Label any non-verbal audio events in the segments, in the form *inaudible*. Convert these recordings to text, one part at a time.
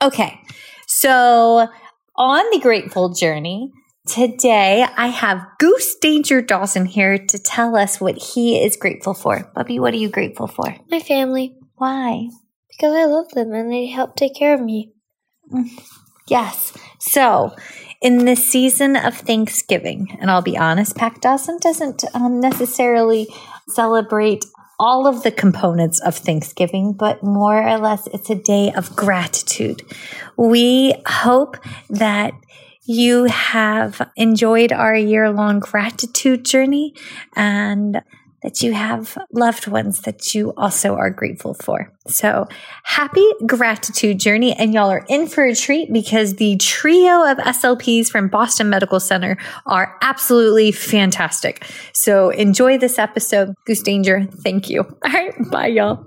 Okay, so on the grateful journey, today I have Goose Danger Dawson here to tell us what he is grateful for. Bubby, what are you grateful for? My family. Why? Because I love them and they help take care of me. Yes. So, in the season of Thanksgiving, and I'll be honest, Pack Dawson doesn't um, necessarily celebrate all of the components of Thanksgiving, but more or less it's a day of gratitude. We hope that you have enjoyed our year long gratitude journey and that you have loved ones that you also are grateful for. So happy gratitude journey. And y'all are in for a treat because the trio of SLPs from Boston Medical Center are absolutely fantastic. So enjoy this episode. Goose Danger, thank you. All right, bye y'all.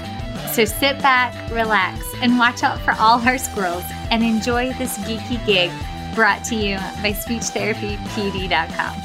So sit back, relax, and watch out for all our squirrels and enjoy this geeky gig brought to you by SpeechTherapyPD.com.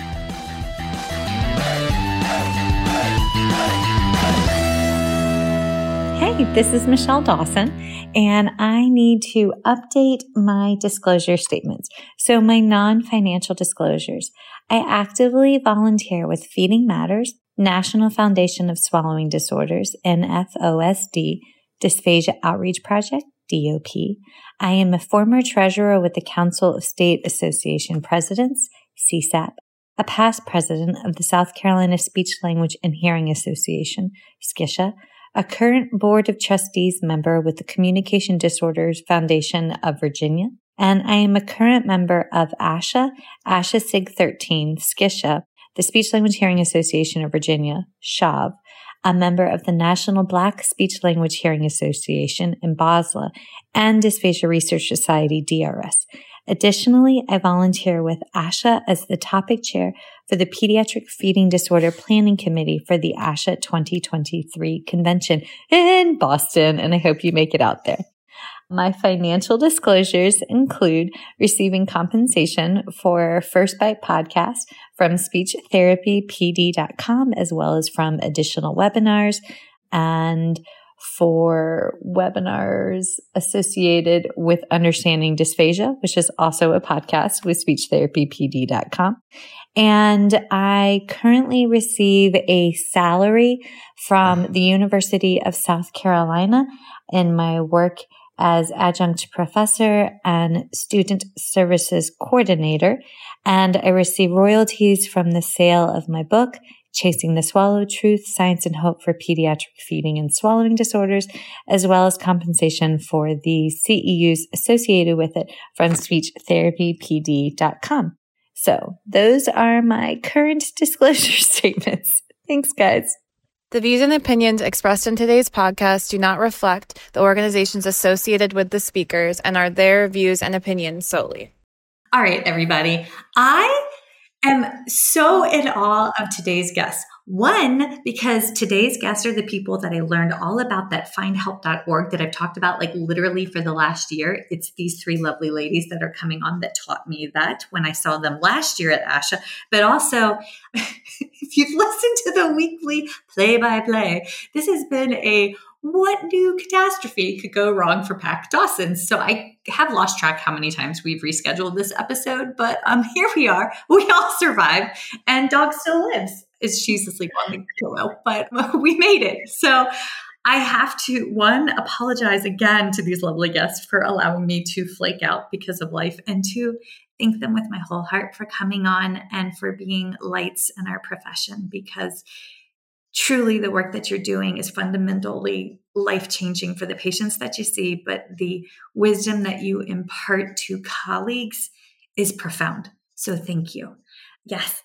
Hey, this is Michelle Dawson, and I need to update my disclosure statements. So, my non financial disclosures. I actively volunteer with Feeding Matters, National Foundation of Swallowing Disorders, NFOSD, Dysphagia Outreach Project, DOP. I am a former treasurer with the Council of State Association Presidents, CSAP, a past president of the South Carolina Speech Language and Hearing Association, SCISHA, a current Board of Trustees member with the Communication Disorders Foundation of Virginia, and I am a current member of ASHA, ASHA SIG 13, SCISHA, the Speech Language Hearing Association of Virginia, SHAV, a member of the National Black Speech Language Hearing Association NBASLH, and Dysphagia Research Society, DRS. Additionally, I volunteer with ASHA as the topic chair for the Pediatric Feeding Disorder Planning Committee for the ASHA 2023 convention in Boston, and I hope you make it out there. My financial disclosures include receiving compensation for First Bite podcast from speechtherapypd.com, as well as from additional webinars and for webinars associated with understanding dysphagia, which is also a podcast with speechtherapypd.com. And I currently receive a salary from the University of South Carolina in my work as adjunct professor and student services coordinator, and I receive royalties from the sale of my book, Chasing the Swallow Truth, Science and Hope for Pediatric Feeding and Swallowing Disorders, as well as compensation for the CEUs associated with it from speechtherapypd.com. So those are my current *laughs* disclosure statements. Thanks, guys. The views and opinions expressed in today's podcast do not reflect the organizations associated with the speakers and are their views and opinions solely. All right, everybody. I am so in awe of today's guests. One, because today's guests are the people that I learned all about that findhelp.org that I've talked about like literally for the last year. It's these three lovely ladies that are coming on that taught me that when I saw them last year at ASHA. But also, *laughs* if you've listened to the weekly play by play, this has been a what new catastrophe could go wrong for Pack Dawson? So I have lost track how many times we've rescheduled this episode, but um, here we are. We all survived, and dog still lives. Is she's asleep on the pillow, but *laughs* we made it. So I have to one apologize again to these lovely guests for allowing me to flake out because of life, and two thank them with my whole heart for coming on and for being lights in our profession because truly the work that you're doing is fundamentally life changing for the patients that you see, but the wisdom that you impart to colleagues is profound. So thank you. Yes,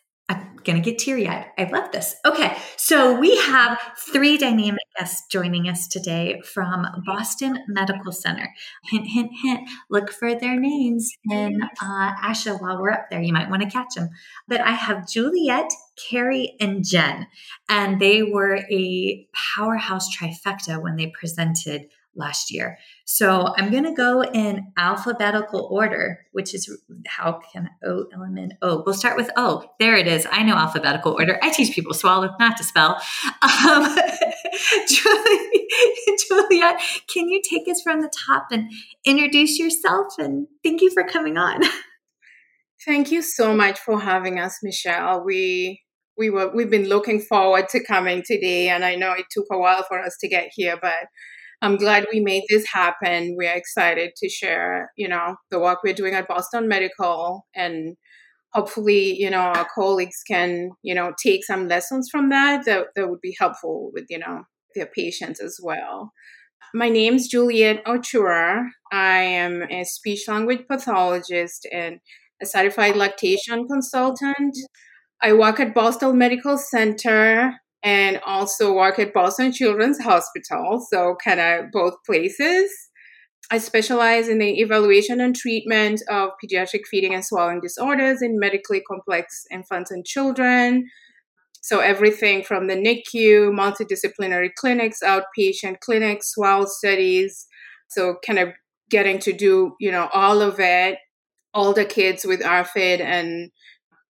going to get teary eyed. I love this. Okay, so we have three dynamic guests joining us today from Boston Medical Center. Hint, hint, hint. Look for their names in uh, ASHA while we're up there. You might want to catch them. But I have Juliet, Kerry, and Jen, and they were a powerhouse trifecta when they presented last year. So I'm going to go in alphabetical order, which is how can O element O? We'll start with O. There it is. I know alphabetical order. I teach people swallow, not to spell. *laughs* Um, *laughs* Julie, Juliet, can you take us from the top and introduce yourself? And thank you for coming on. *laughs* Thank you so much for having us, Michelle. We we were we've been looking forward to coming today, and I know it took a while for us to get here, but I'm glad we made this happen. We're excited to share, you know, the work we're doing at Boston Medical and hopefully, you know, our colleagues can, you know, take some lessons from that that, that would be helpful with, you know, their patients as well. My name is Juliet Ochura. I am a speech language pathologist and a certified lactation consultant. I work at Boston Medical Center and also work at Boston Children's Hospital, so kind of both places. I specialize in the evaluation and treatment of pediatric feeding and swallowing disorders in medically complex infants and children. So everything from the NICU, multidisciplinary clinics, outpatient clinics, swallow studies. So kind of getting to do, you know, all of it, all the kids with ARFID and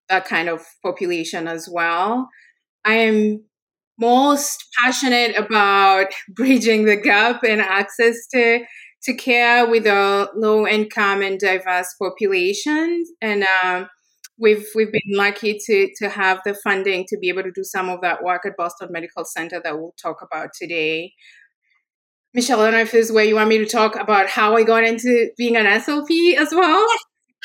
that kind of population as well. I am most passionate about *laughs* bridging the gap in access to to care with a low income and diverse population. And um, we've we've been lucky to to have the funding to be able to do some of that work at Boston Medical Center that we'll talk about today. Michelle, I don't know if this is where you want me to talk about how I got into being an SLP as well.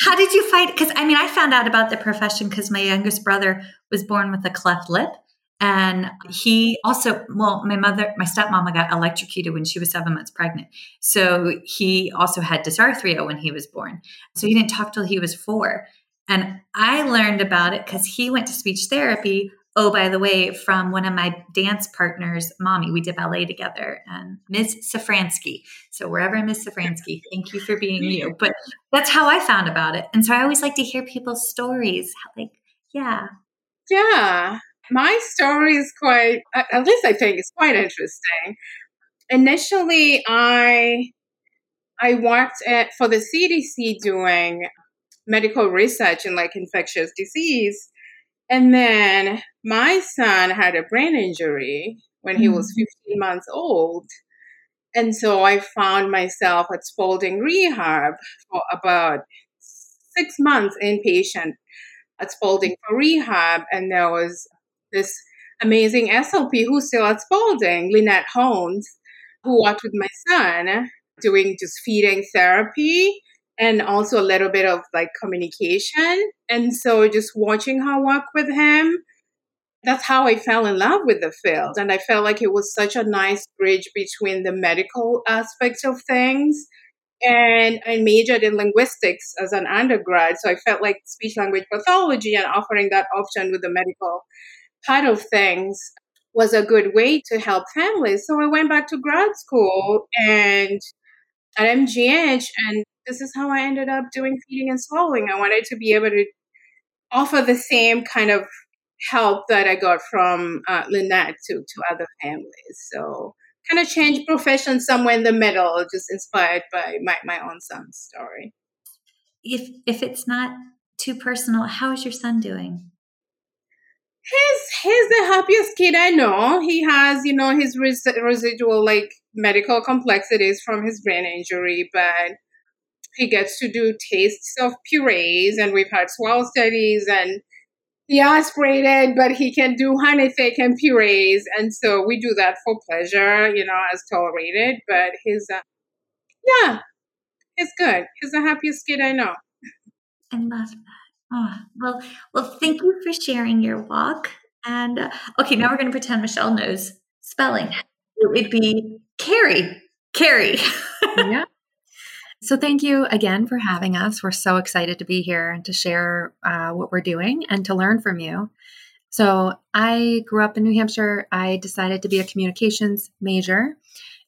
How did you find? Because I mean, I found out about the profession because my youngest brother was born with a cleft lip, and he also, well, my mother, my stepmama got electrocuted when she was seven months pregnant. So he also had dysarthria when he was born. So he didn't talk till he was four. And I learned about it because he went to speech therapy. Oh, by the way, from one of my dance partners, mommy, we did ballet together, and Ms. Safransky. So wherever Ms. Safransky, thank you for being you. But that's how I found about it. And so I always like to hear people's stories. Like, yeah. Yeah my story is quite, at least I think it's quite interesting. Initially, I I worked at for the CDC doing medical research in like infectious disease, and then my son had a brain injury when he was mm-hmm. 15 months old. And so I found myself at Spaulding Rehab for about six months inpatient at Spaulding for rehab. And there was this amazing SLP who's still at Spaulding, Lynette Holmes, who worked with my son doing just feeding therapy and also a little bit of like communication. And so just watching her work with him that's how I fell in love with the field. And I felt like it was such a nice bridge between the medical aspects of things. And I majored in linguistics as an undergrad. So I felt like speech language pathology and offering that option with the medical part of things was a good way to help families. So I went back to grad school and at MGH, and this is how I ended up doing feeding and swallowing. I wanted to be able to offer the same kind of help that I got from uh, Lynette to, to other families. So kind of changed profession somewhere in the middle, just inspired by my, my own son's story. If if it's not too personal, how is your son doing? He's he's the happiest kid I know. He has, you know, his res- residual like medical complexities from his brain injury, but he gets to do tastes of purees, and we've had swallow studies, and he aspirated, but he can do honey thick and purees, and so we do that for pleasure, you know, as tolerated. But he's, uh, yeah, he's good. He's the happiest kid I know. I love that. Oh, well, well, thank you for sharing your walk. And uh, okay, now we're going to pretend Michelle knows spelling. It would be Kerry. Kerry. *laughs* yeah. So, thank you again for having us. We're so excited to be here and to share uh, what we're doing and to learn from you. So, I grew up in New Hampshire. I decided to be a communications major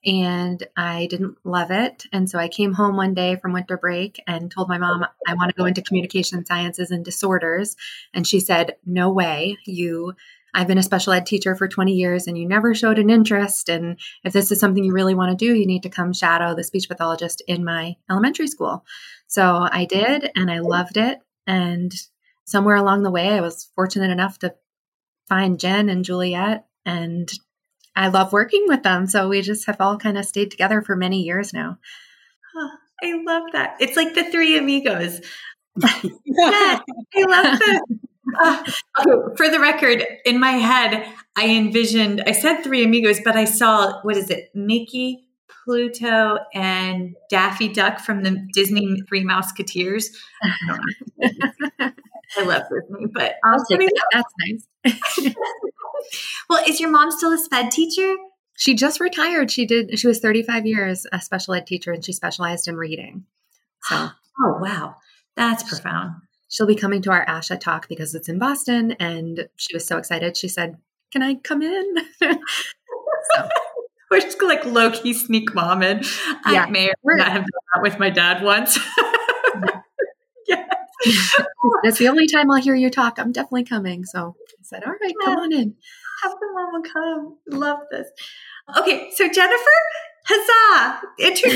and I didn't love it. And so I came home one day from winter break and told my mom, I want to go into communication sciences and disorders. And she said, No way. You, I've been a special ed teacher for 20 years and you never showed an interest. And if this is something you really want to do, you need to come shadow the speech pathologist in my elementary school. So I did, and I loved it. And somewhere along the way, I was fortunate enough to find Jen and Juliet and I love working with them. So we just have all kind of stayed together for many years now. Oh, I love that. It's like the three amigos. *laughs* yeah, I love that. Uh, okay, for the record, in my head, I envisioned, I said three amigos, but I saw, what is it, Mickey, Pluto, and Daffy Duck from the Disney Three Musketeers. *laughs* I love Disney, but I'll take that. That's nice. *laughs* well, is your mom still a SPED teacher? She just retired. She did. She was 35 years a special ed teacher, and she specialized in reading. So, *gasps* oh wow, that's profound. She'll be coming to our ASHA talk because it's in Boston, and she was so excited. She said, "Can I come in?" *laughs* so. *laughs* We're just like low key sneak mom, and yeah. I may not have done that with my dad once. *laughs* yeah. *laughs* That's the only time I'll hear you talk. I'm definitely coming. So I said, all right, come on in. Have the mama come. Love this. Okay, so Jennifer, huzzah! Inter-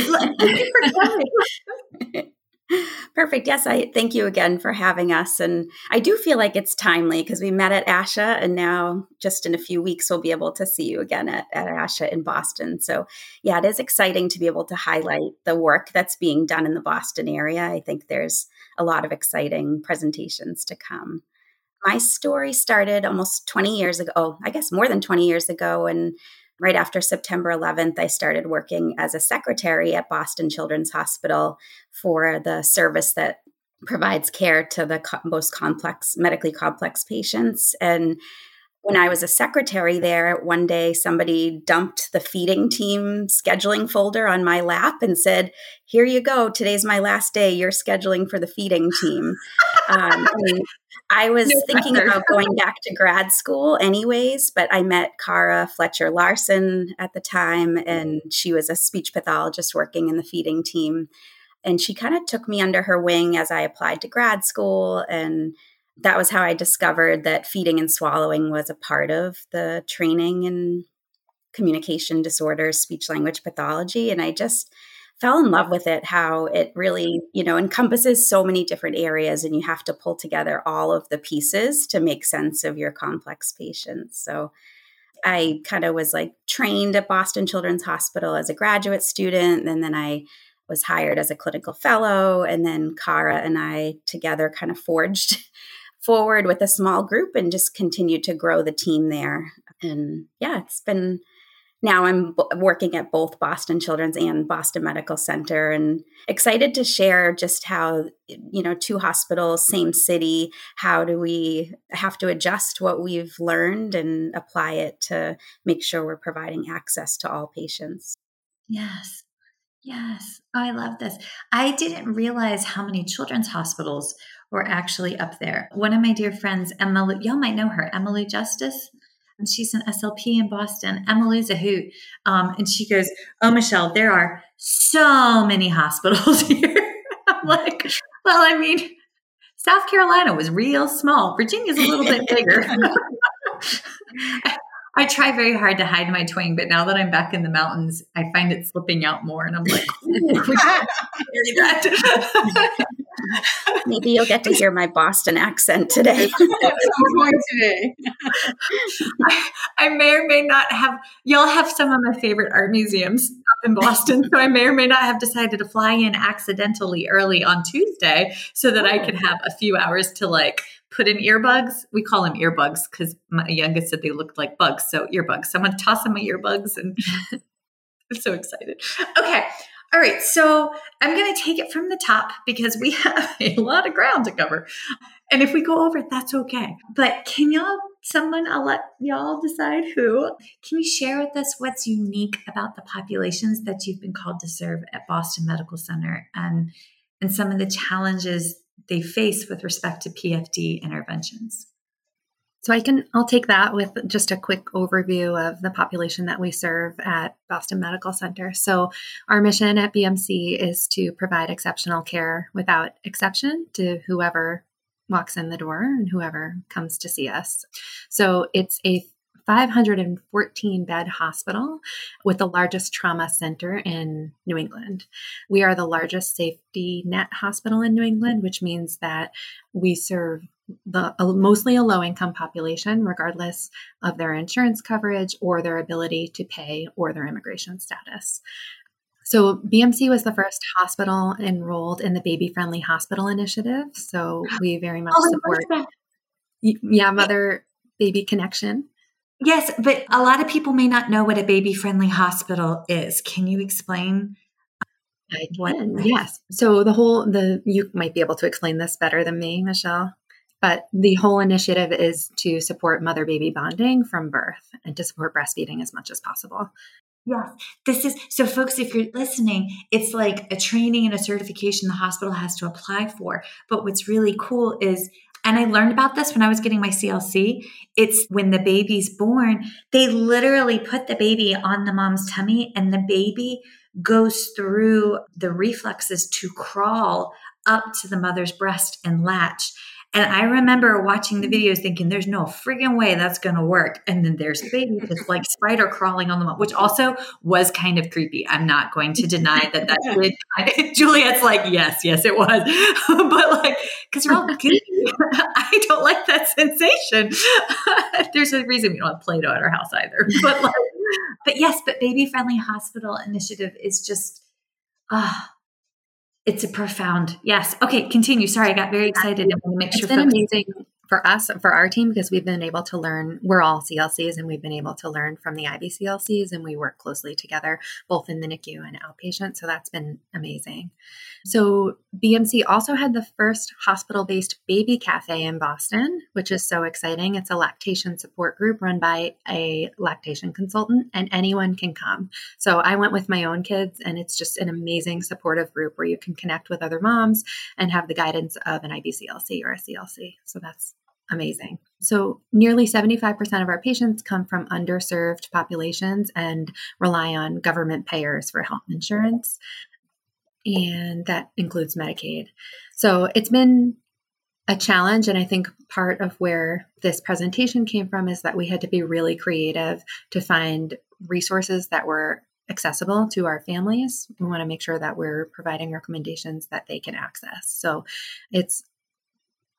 *laughs* *laughs* Perfect. Yes, I thank you again for having us. And I do feel like it's timely because we met at ASHA and now just in a few weeks we'll be able to see you again at, at ASHA in Boston. So yeah, it is exciting to be able to highlight the work that's being done in the Boston area. I think there's a lot of exciting presentations to come. My story started almost 20 years ago, oh, I guess more than 20 years ago. And right after September 11th, I started working as a secretary at Boston Children's Hospital for the service that provides care to the co- most complex, medically complex patients. And when I was a secretary there, one day somebody dumped the feeding team scheduling folder on my lap and said, Here you go. Today's my last day. You're scheduling for the feeding team. um, I was no thinking pressure. about going back to grad school anyways, but I met Cara Fletcher Larson at the time, and she was a speech pathologist working in the feeding team. And she kind of took me under her wing as I applied to grad school and that was how I discovered that feeding and swallowing was a part of the training in communication disorders, speech language pathology. And I just fell in love with it, how it really, you know, encompasses so many different areas and you have to pull together all of the pieces to make sense of your complex patients. So I kind of was like trained at Boston Children's Hospital as a graduate student. And then I was hired as a clinical fellow. And then Cara and I together kind of forged *laughs* forward with a small group and just continued to grow the team there. And yeah, it's been now I'm b- working at both Boston Children's and Boston Medical Center and excited to share just how, you know, two hospitals, same city, how do we have to adjust what we've learned and apply it to make sure we're providing access to all patients. Yes. Yes. Oh, I love this. I didn't realize how many children's hospitals were actually up there. One of my dear friends, Emma, y'all might know her, Emily Justice And she's an SLP in Boston. Emily's a hoot. Um, and she goes, Oh, Michelle, there are so many hospitals *laughs* here. I'm like, Well, I mean, South Carolina was real small. Virginia's a little bit *laughs* bigger. *laughs* I try very hard to hide my twang, but now that I'm back in the mountains, I find it slipping out more, and I'm like, *laughs* Maybe you'll get to hear my Boston accent today. today. *laughs* I, I, may or may not have. Y'all have some of my favorite art museums up in Boston, so I may or may not have decided to fly in accidentally early on Tuesday so that I oh. could have a few hours to like put in earbuds. We call them earbuds because my youngest said they looked like bugs. So earbuds. So I'm to toss in my earbuds and *laughs* I'm so excited. Okay. All right. So I'm to take it from the top because we *laughs* have a lot of ground to cover. And if we go over it, that's okay. But can y'all, someone, I'll let y'all decide who. Can you share with us what's unique about the populations that you've been called to serve at Boston Medical Center and, and some of the challenges they face with respect to PFD interventions. So I can I'll take that with just a quick overview of the population that we serve at Boston Medical Center. So our mission at BMC is to provide exceptional care without exception to whoever walks in the door and whoever comes to see us. So it's a 514 bed hospital with the largest trauma center in New England. We are the largest safety net hospital in New England, which means that we serve the mostly a low income population, regardless of their insurance coverage or their ability to pay or their immigration status. So, BMC was the first hospital enrolled in the Baby Friendly Hospital Initiative. So, we very much oh, support, yeah, mother baby connection. Yes, but a lot of people may not know what a baby friendly hospital is. Can you explain? Uh, I can. Yes. So the whole the you might be able to explain this better than me, Michelle. But the whole initiative is to support mother baby bonding from birth and to support breastfeeding as much as possible. Yes. This is so, folks, if you're listening, it's like a training and a certification the hospital has to apply for. But what's really cool is and I learned about this when I was getting my CLC. It's when the baby's born, they literally put the baby on the mom's tummy and the baby goes through the reflexes to crawl up to the mother's breast and latch. And I remember watching the videos thinking, there's no friggin' way that's going to work. And then there's the baby just like spider crawling on the mom, which also was kind of creepy. I'm not going to deny that that *laughs* did. *laughs* Juliet's like, yes, yes, it was. *laughs* but like, because we're all *laughs* I don't like that sensation. *laughs* there's a reason we don't have Play-Doh at our house either. *laughs* But like, but yes, but baby friendly hospital initiative is just, ah, it's a profound yes. Okay, continue. Sorry, I got very excited. I want to make it's sure. It's been amazing for us, for our team, because we've been able to learn. We're all CLCs, and we've been able to learn from the IBCLCs, and we work closely together, both in the NICU and outpatient. So that's been amazing. So, BMC also had the first hospital based baby cafe in Boston, which is so exciting. It's a lactation support group run by a lactation consultant, and anyone can come. So, I went with my own kids, and it's just an amazing supportive group where you can connect with other moms and have the guidance of an IBCLC or a CLC. So, that's amazing. So, nearly 75% of our patients come from underserved populations and rely on government payers for health insurance and that includes Medicaid. So it's been a challenge. And I think part of where this presentation came from is that we had to be really creative to find resources that were accessible to our families. We want to make sure that we're providing recommendations that they can access. So it's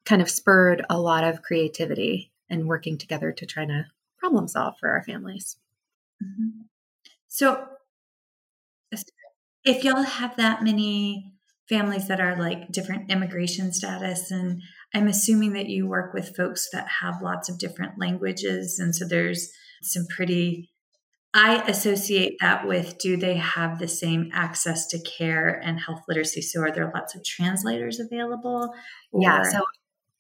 kind of spurred a lot of creativity and working together to try to problem solve for our families. Mm-hmm. So if y'all have that many families that are like different immigration status and i'm assuming that you work with folks that have lots of different languages and so there's some pretty I associate that with do they have the same access to care and health literacy? So are there lots of translators available? Yeah, so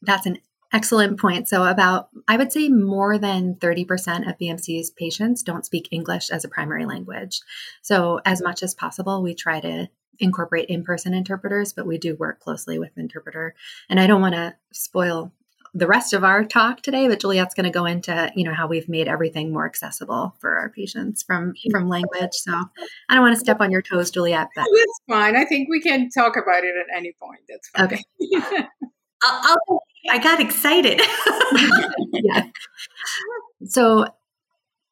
that's an excellent point. So, about, I would say more than 30% of BMC's patients don't speak English as a primary language. So, as much as possible, we try to incorporate in person interpreters, but we do work closely with interpreter. And I don't want to spoil the rest of our talk today, but Juliet's going to go into you know how we've made everything more accessible for our patients from from language. So I don't want to step on your toes, Juliet, but That's fine. I think we can talk about it at any point. That's fine. Okay. *laughs* I'll, I'll, I got excited. *laughs* yeah. So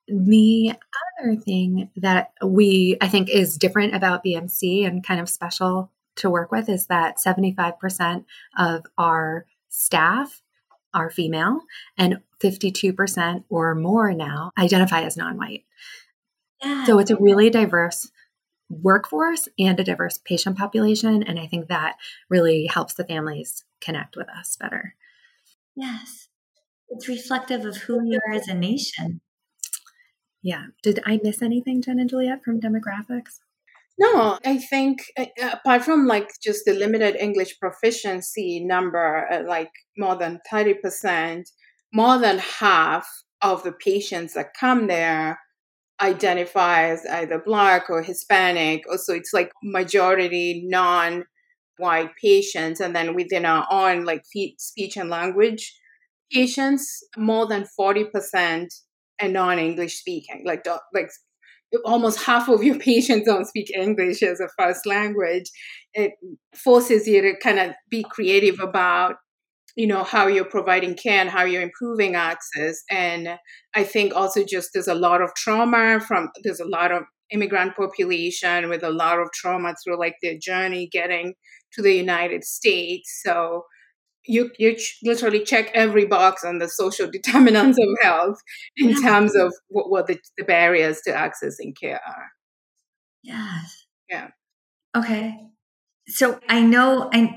the other thing that we I think is different about BMC and kind of special to work with is that 75% of our staff are female and 52% or more now identify as non-white. yeah. So it's a really diverse workforce and a diverse patient population and I think that really helps the families connect with us better. yes. It's reflective of who we are as a nation. Yeah. Did I miss anything, Jen and Juliet, from demographics? No, I think uh, apart from like just the limited English proficiency number, uh, like more than 30%, more than half of the patients that come there identify as either Black or Hispanic. Also, it's like majority non white patients. And then within our own like speech and language patients, more than 40% are non English speaking. Like, like almost half of your *laughs* patients don't speak English as a first language. It forces you to kind of be creative about, you know, how you're providing care and how you're improving access. And I think also just there's a lot of trauma from, there's a lot of immigrant population with a lot of trauma through like their journey getting to the United States. So you you ch- literally check every box on the social *laughs* determinants of health in Yeah. terms of what, what the, the barriers to accessing care are. Yes. Yeah. Okay. So I know I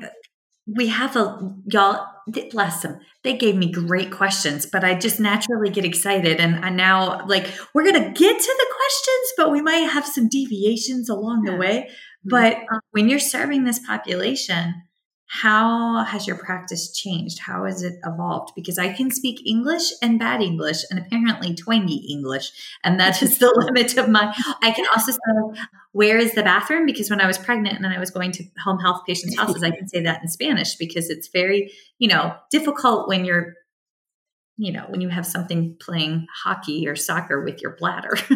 we have a y'all bless them. They gave me great questions, but I just naturally get excited and I now like we're gonna get to the questions, but we might have some deviations along the way. But um, when you're serving this population, how has your practice changed? How has it evolved? Because I can speak English and bad English and apparently twangy English, and that is the *laughs* limit of my. I can also say, "Where is the bathroom?" Because when I was pregnant and I was going to home health patients' houses, I can say that in Spanish because it's very, you know, difficult when you're, you know, when you have something playing hockey or soccer with your bladder. *laughs*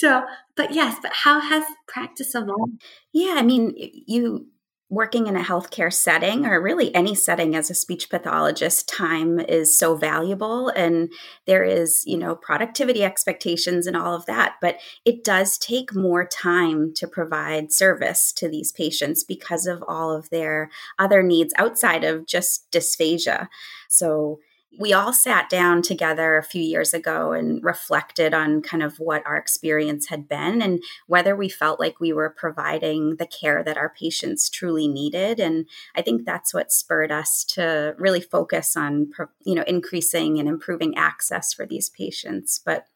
so, but yes, but how has practice evolved? Yeah, I mean, you working in a healthcare setting or really any setting as a speech pathologist, time is so valuable and there is, you know, productivity expectations and all of that, but it does take more time to provide service to these patients because of all of their other needs outside of just dysphagia. So, we all sat down together a few years ago and reflected on kind of what our experience had been and whether we felt like we were providing the care that our patients truly needed. And i think that's what spurred us to really focus on you know increasing and improving access for these patients. But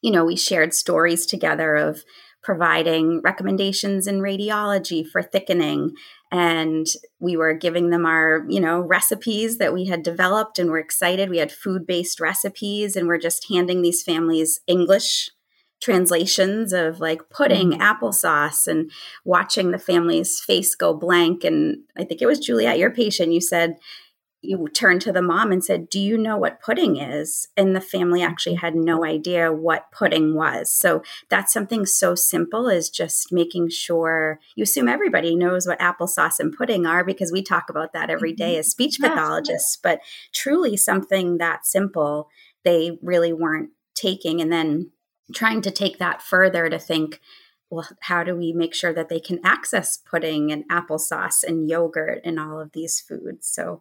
you know we shared stories together of providing recommendations in radiology for thickening and we were giving them our you know recipes that we had developed and we're excited. We had food based recipes and we're just handing these families english translations of like pudding mm-hmm. applesauce and watching the family's face go blank. And i think it was juliet your patient you said you turned to the mom and said, Do you know what pudding is? And the family mm-hmm. actually had no idea what pudding was. So that's something so simple as just making sure you assume everybody knows what applesauce and pudding are because we talk about that every mm-hmm. day as speech pathologists. But truly, something that simple, they really weren't taking. And then trying to take that further to think, well, how do we make sure that they can access pudding and applesauce and yogurt and all of these foods? So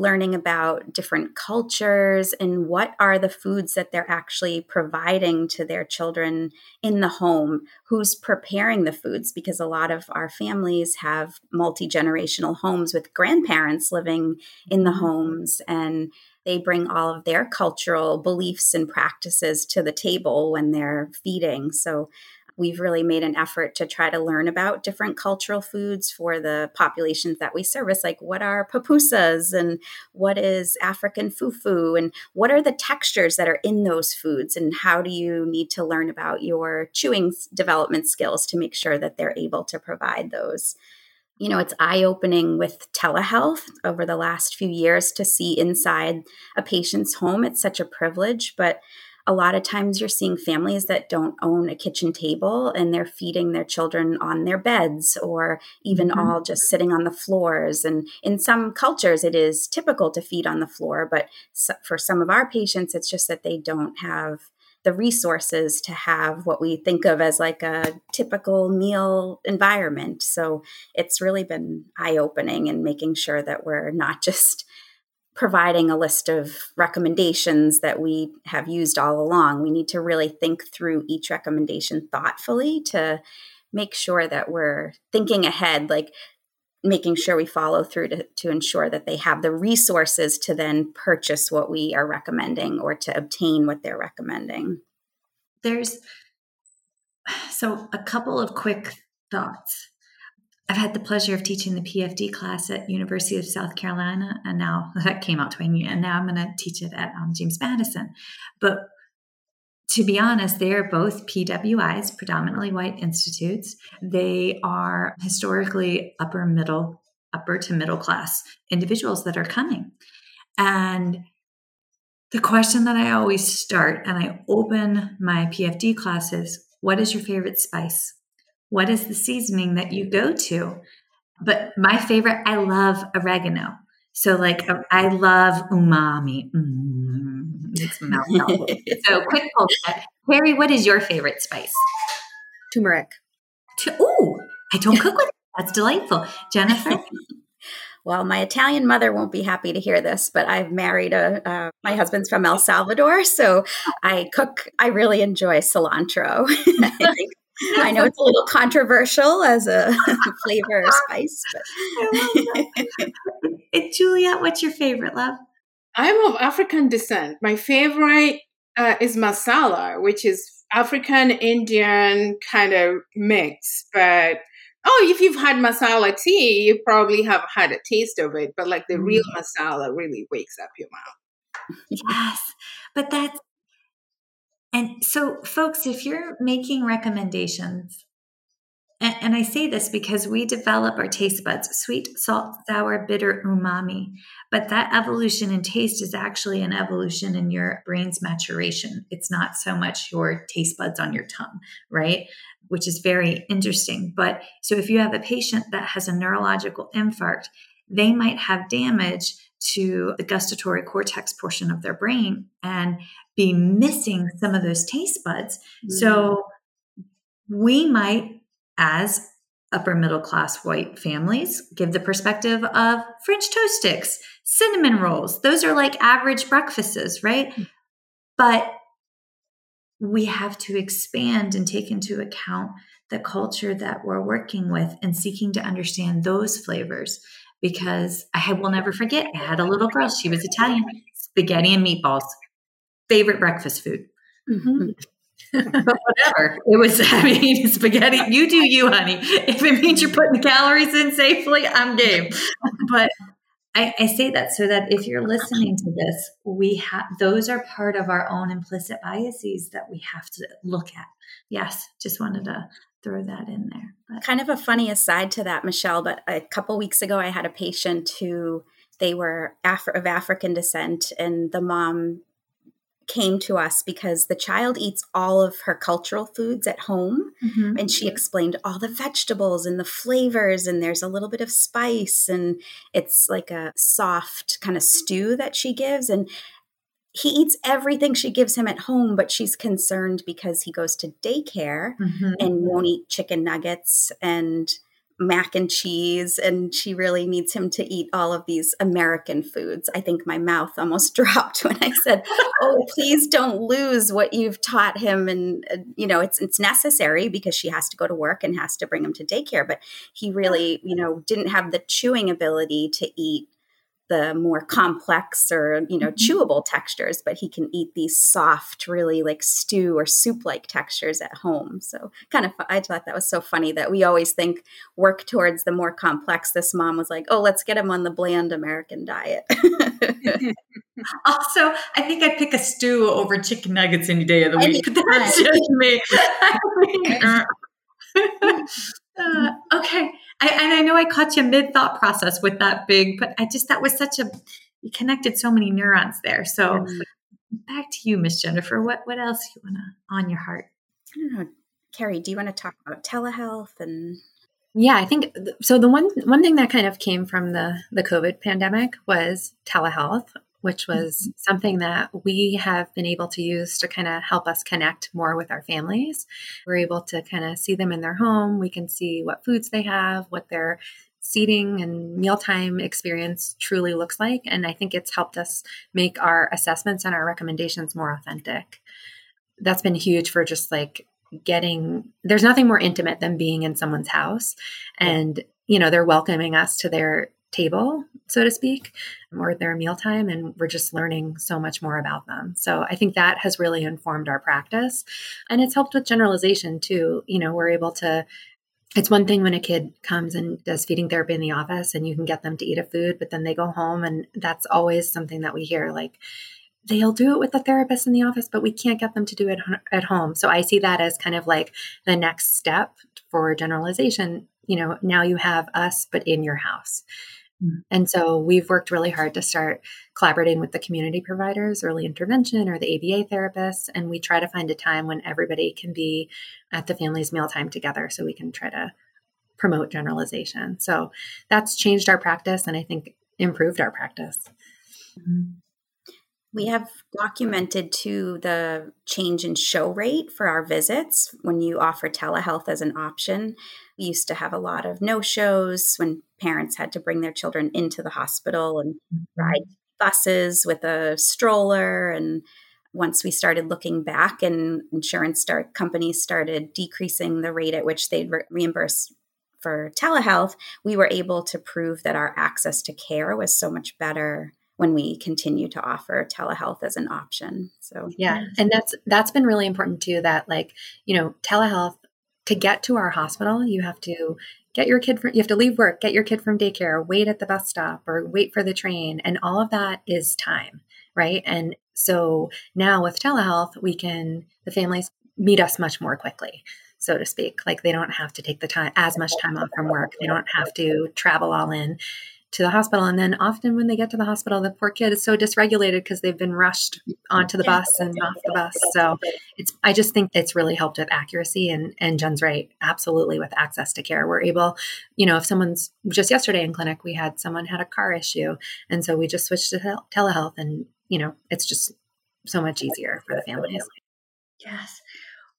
learning about different cultures and what are the foods that they're actually providing to their children in the home, who's preparing the foods, because a lot of our families have multi generational homes with grandparents living in the mm-hmm. homes and they bring all of their cultural beliefs and practices to the table when they're feeding. So we've really made an effort to try to learn about different cultural foods for the populations that we service like what are pupusas and what is african fufu and what are the textures that are in those foods and how do you need to learn about your chewing development skills to make sure that they're able to provide those you know, it's eye opening with telehealth over the last few years to see inside a patient's home. It's such a privilege, but a lot of times you're seeing families that don't own a kitchen table and they're feeding their children on their beds or even mm-hmm. all just sitting on the floors. And in some cultures, it is typical to feed on the floor, but for some of our patients, it's just that they don't have the resources to have what we think of as like a typical meal environment. So it's really been eye opening and making sure that we're not *laughs* just providing a list of recommendations that we have used all along. We need to really think through each recommendation thoughtfully to make sure that we're thinking ahead, like making sure we follow through to, to ensure that they have the resources to then purchase what we are recommending or to obtain what they're recommending. There's so a couple of quick thoughts. I've had the pleasure of teaching the PFD class at University of South Carolina, and now *laughs* that came out 20 and now I'm going to teach it at um, James Madison. But to be honest, they are both PWIs, predominantly white institutes. They are historically upper middle, upper to middle class individuals that are coming. And the question that I always start and I open my PFD classes what is your favorite spice? What is the seasoning that you go to? But my favorite, I love oregano. So, like, uh, I love umami. Mm, it's mouth *laughs* So, quick poll check. Kerry, what is your favorite spice? Turmeric. Ooh, I don't cook with it. That's delightful. Jennifer? *laughs* well, my Italian mother won't be happy to hear this, but I've married a, uh, my husband's from El Salvador. So I cook, I really enjoy cilantro. *laughs* I think I know it's a little controversial as a *laughs* flavor or spice, but Juliet, what's your favorite, love? I'm of African descent. My favorite uh, is masala, which is African Indian kind of mix. But oh, if you've had masala tea, you probably have had a taste of it. But like the mm. real masala really wakes up your mouth. Yes, but that's and so, folks, if you're making recommendations, and, and, I say this because we develop our taste buds sweet, salt, sour, bitter, umami. But that evolution in taste is actually an evolution in your brain's maturation. It's not so much your taste buds on your tongue, right? Which is very interesting. But so if you have a patient that has a neurological infarct, they might have damage to the gustatory cortex portion of their brain and be missing some of those taste buds. Mm-hmm. So we might, as upper middle class white families, give the perspective of French toast sticks, cinnamon rolls. Those are like average breakfasts, right? Mm. But we have to expand and take into account the culture that we're working with and seeking to understand those flavors because I will never forget. I had a little girl, she was Italian, spaghetti and meatballs, favorite breakfast food. Mm-hmm. *laughs* but whatever. It was, *laughs* I mean, spaghetti. You do you, honey. If it means you're putting the calories in safely, I'm game. But I, I, say that so that if you're listening to this, we have those are part of our own implicit biases that we have to look at. Yes, just wanted to throw that in there. But. Kind of a funny aside to that, Michelle, but a couple weeks ago, I had a patient who they were of African descent, and the mom came to us because the child eats all of her cultural foods at home mm-hmm. and she explained all the vegetables and the flavors and there's a little bit of spice and it's like a soft kind of stew that she gives and he eats everything she gives him at home, but she's concerned because he goes to daycare mm-hmm. and won't eat chicken nuggets and mac and cheese and she really needs him to eat all of these American foods. I think my mouth almost *laughs* dropped when I said, "Oh, please don't lose what you've taught him." And uh, you know, it's it's necessary because she has to go to work and has to bring him to daycare, but he really, you know, didn't have the chewing ability to eat the more complex or you know mm-hmm. chewable textures but he can eat these soft really like stew or soup like textures at home. So kind of i thought that was so funny that we always think work towards the more complex. This mom was like oh let's get him on the bland american diet. *laughs* Also i think i'd pick a stew over chicken nuggets any day of the week. *laughs* That's just me. *laughs* Uh, okay I, and I know I caught you mid thought process with that big, but I just, that was such a, you connected so many neurons there. So mm-hmm. back to you, Miss Jennifer. What, what else you want to, on your heart? I don't know. Kerry, do you want to talk about telehealth and yeah, I think so. The one one thing that kind of came from the the COVID pandemic was telehealth which was mm-hmm. something that we have been able to use to kind of help us connect more with our families. We're able to kind of see them in their home. We can see what foods they have, what their seating and mealtime experience truly looks like. And I think it's helped us make our assessments and our recommendations more authentic. That's been huge for just like getting, there's nothing more intimate than being in someone's house and, you know, they're welcoming us to their table, so to speak, or their mealtime, and we're just learning so much more about them. So I think that has really informed our practice. And it's helped with generalization too. You know, we're able to it's one thing when a kid comes and does feeding therapy in the office and you can get them to eat a food, but then they go home and that's always something that we hear like, they'll do it with the therapist in the office, but we can't get them to do it at home. So I see that as kind of like the next step for generalization. You know, now you have us, but in your house. Mm. And so we've worked really hard to start collaborating with the community providers, early intervention, or the ABA therapists. And we try to find a time when everybody can be at the family's mealtime together so we can try to promote generalization. So that's changed our practice and I think improved our practice. Mm-hmm. We have documented to the change in show rate for our visits when you offer telehealth as an option. We used to have a lot of no shows when parents had to bring their children into the hospital and mm-hmm. ride buses with a stroller and once we started looking back and insurance start companies started decreasing the rate at which they'd re- reimburse for telehealth we were able to prove that our access to care was so much better when we continue to offer telehealth as an option so yeah and that's that's been really important too that like you know telehealth to get to our hospital you have to get your kid from, you have to leave work, get your kid from daycare, wait at the bus stop or wait for the train. And all of that is time, right? And so now with telehealth, we can, the families meet us much more quickly so to speak like they don't have to take the time as much time off from work they don't have to travel all in to the hospital. And then often when they get to the hospital, the poor kid is so dysregulated because they've been rushed onto the bus and off the bus. So it's I just think it's really helped with accuracy and and Jen's right, absolutely with access to care. We're able, you know, if someone's just yesterday in clinic, we had someone had a car issue. And so we just switched to telehealth and, you know, it's just so much easier for the families. Yes.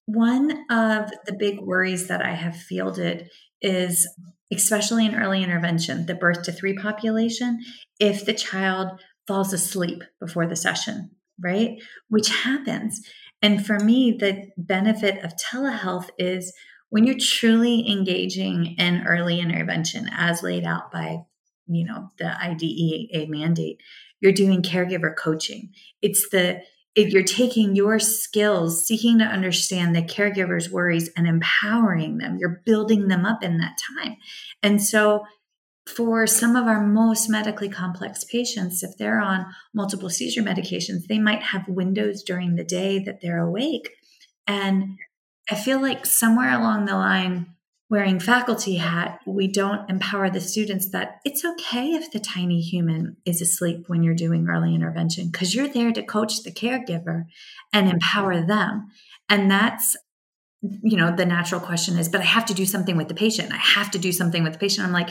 One of the big worries that I have fielded is especially in early intervention, the birth to three population, if the child falls asleep before the session, right? Which happens. And for me, the benefit of telehealth is when you're truly engaging in early intervention as laid out by, you know, the IDEA mandate, you're doing caregiver coaching. It's the if you're taking your skills, seeking to understand the caregiver's worries and empowering them, you're building them up in that time. And so, for some of our most medically complex patients, if they're on multiple seizure medications, they might have windows during the day that they're awake. And I feel like somewhere along the line, wearing faculty hat, we don't empower the students that it's okay if the tiny human is asleep when you're doing early intervention because you're there to coach the caregiver and empower them. And that's, you know, the natural question is, but I have to do something with the patient. I have to do something with the patient. I'm like,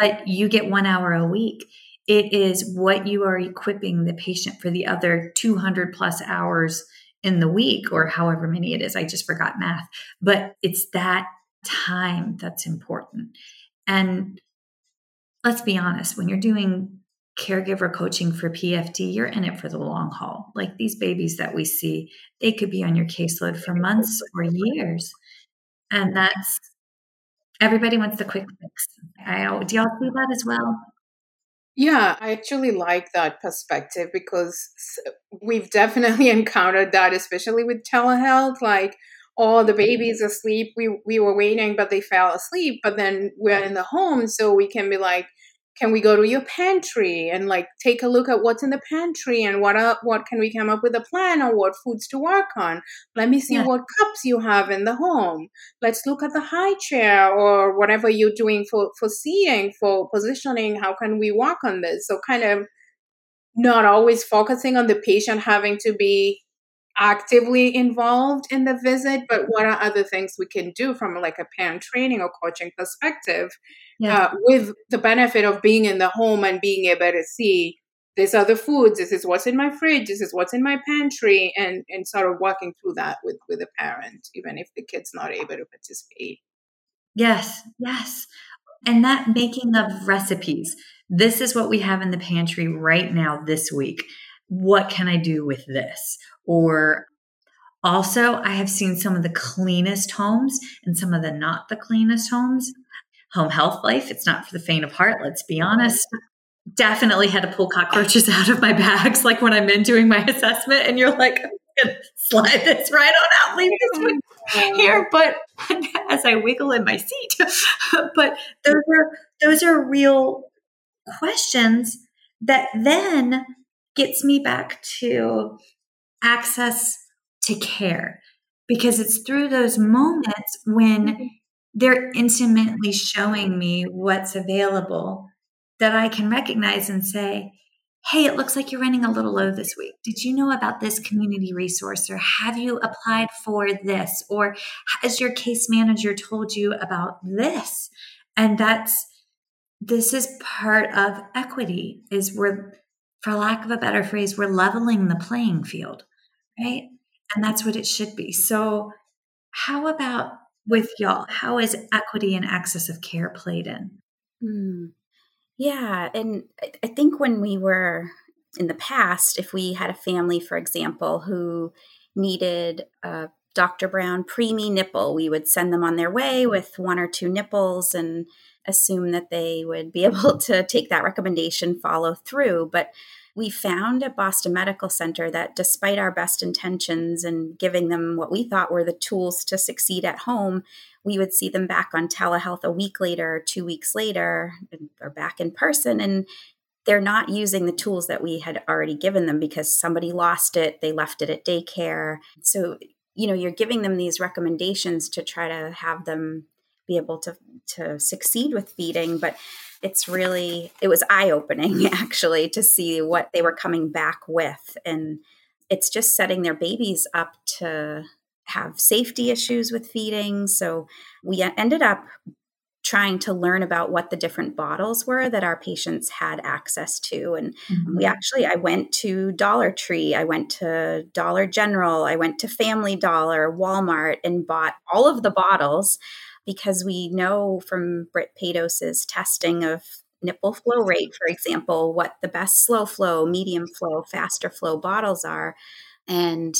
but you get one hour a week. It is what you are equipping the patient for the other 200 plus hours in the week or however many it is. I just forgot math, but it's that time that's important. And let's be honest, when you're doing caregiver coaching for PFD, you're in it for the long haul. Like these babies that we see, they could be on your caseload for months or years. And that's everybody wants the quick fix. I, do y'all see that as well? Yeah, I actually like that perspective because we've definitely *laughs* encountered that, especially with telehealth. Like, oh, the baby's asleep. We we were waiting, but they fell asleep. But then we're in the home, so we can be like, can we go to your pantry and like take a look at what's in the pantry and what up what can we come up with a plan on what foods to work on let me see yeah. what cups you have in the home let's look at the high chair or whatever you're doing for for seeing for positioning how can we work on this so kind of not always focusing on the patient having to be actively involved in the visit but what are other things we can do from like a parent training or coaching perspective yeah. uh, with the benefit of being in the home and being able to see these are the foods this is what's in my fridge this is what's in my pantry and and sort of walking through that with with a parent even if the kid's not able to participate. Yes yes. And that making of recipes. This is what we have in the pantry right now this week what can i do with this or also i have seen some of the cleanest homes and some of the not the cleanest homes home health life. It's not for the faint of heart, let's be honest. Definitely had to pull cockroaches *laughs* out of my bags, like when I'm in doing my assessment, and you're like, slide this right on out, leave this one *laughs* here. But *laughs* as I wiggle in my seat, but those are those are real questions that then gets me back to access to care because it's through those moments when mm-hmm they're intimately showing me what's available that I can recognize and say, Hey, it looks like you're running a little low this week. Did you know about this community resource? Or have you applied for this? Or has your case manager told you about this? And that's, this is part of equity is we're, for lack of a better phrase, we're leveling the playing field, right? And that's what it should be. So how about with y'all? How is equity and access of care played in? Mm. Yeah. And I think when we were in the past, if we had a family, for example, who needed a Dr. Brown preemie nipple, we would send them on their way with one or two nipples and assume that they would be *laughs* able to take that recommendation, follow through. But we found at Boston Medical Center that despite our best intentions and giving them what we thought were the tools to succeed at home, we would see them back on telehealth a week later, two weeks later, or back in person. And they're not using the tools that we had already given them because somebody lost it, they left it at daycare. So, you know, you're giving them these recommendations to try to have them be able to to succeed with feeding, but it's really it was eye opening *laughs* actually to see what they were coming back with. And it's just setting their babies up to have safety issues with feeding. So we ended up trying to learn about what the different bottles were that our patients had access to. And mm-hmm. we actually i went to dollar tree i went to dollar general i went to family dollar walmart and bought all of the bottles because we know from Britt Pados's testing of nipple flow rate, for example, what the best slow flow, medium flow, faster flow bottles are. And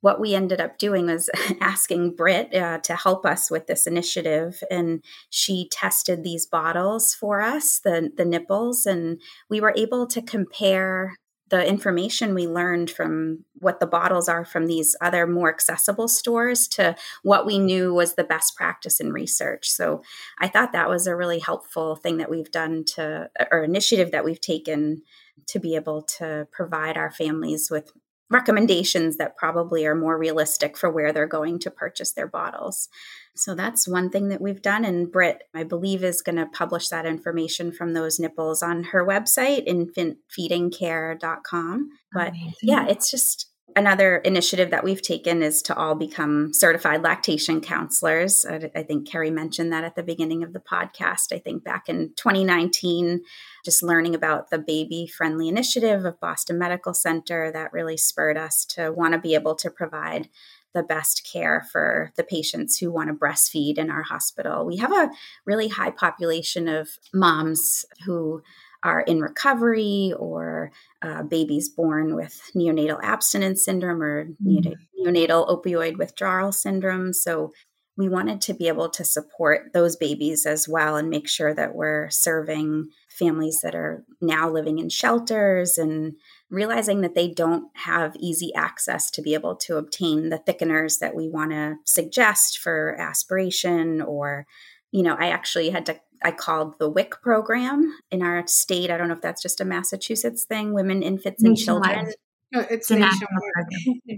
what we ended up doing was *laughs* asking Britt uh, to help us with this initiative, and she tested these bottles for us, the the nipples, and we were able to compare the information we learned from what the bottles are from these other more accessible stores to what we knew was the best practice in research. So I thought that was a really helpful thing that we've done to, or initiative that we've taken to be able to provide our families with recommendations that probably are more realistic for where they're going to purchase their bottles. So that's one thing that we've done. And Britt, I believe, is going to publish that information from those nipples on her website, infantfeedingcare.com. But Amazing. yeah, it's just another initiative that we've taken is to all become certified lactation counselors. I, I think Kerry mentioned that at the beginning of the podcast. I think back in 2019, just learning about the baby friendly initiative of Boston Medical Center that really spurred us to want to be able to provide the best care for the patients who want to breastfeed in our hospital. We have a really high population of moms who are in recovery or uh, babies born with neonatal abstinence syndrome or mm. neonatal opioid withdrawal syndrome. So we wanted to be able to support those babies as well and make sure that we're serving families that are now living in shelters and realizing that they don't have easy access to be able to obtain the thickeners that we want to suggest for aspiration or you know i actually had to i called the wic program in our state i don't know if that's just a massachusetts thing women infants and children no, it's a national *laughs*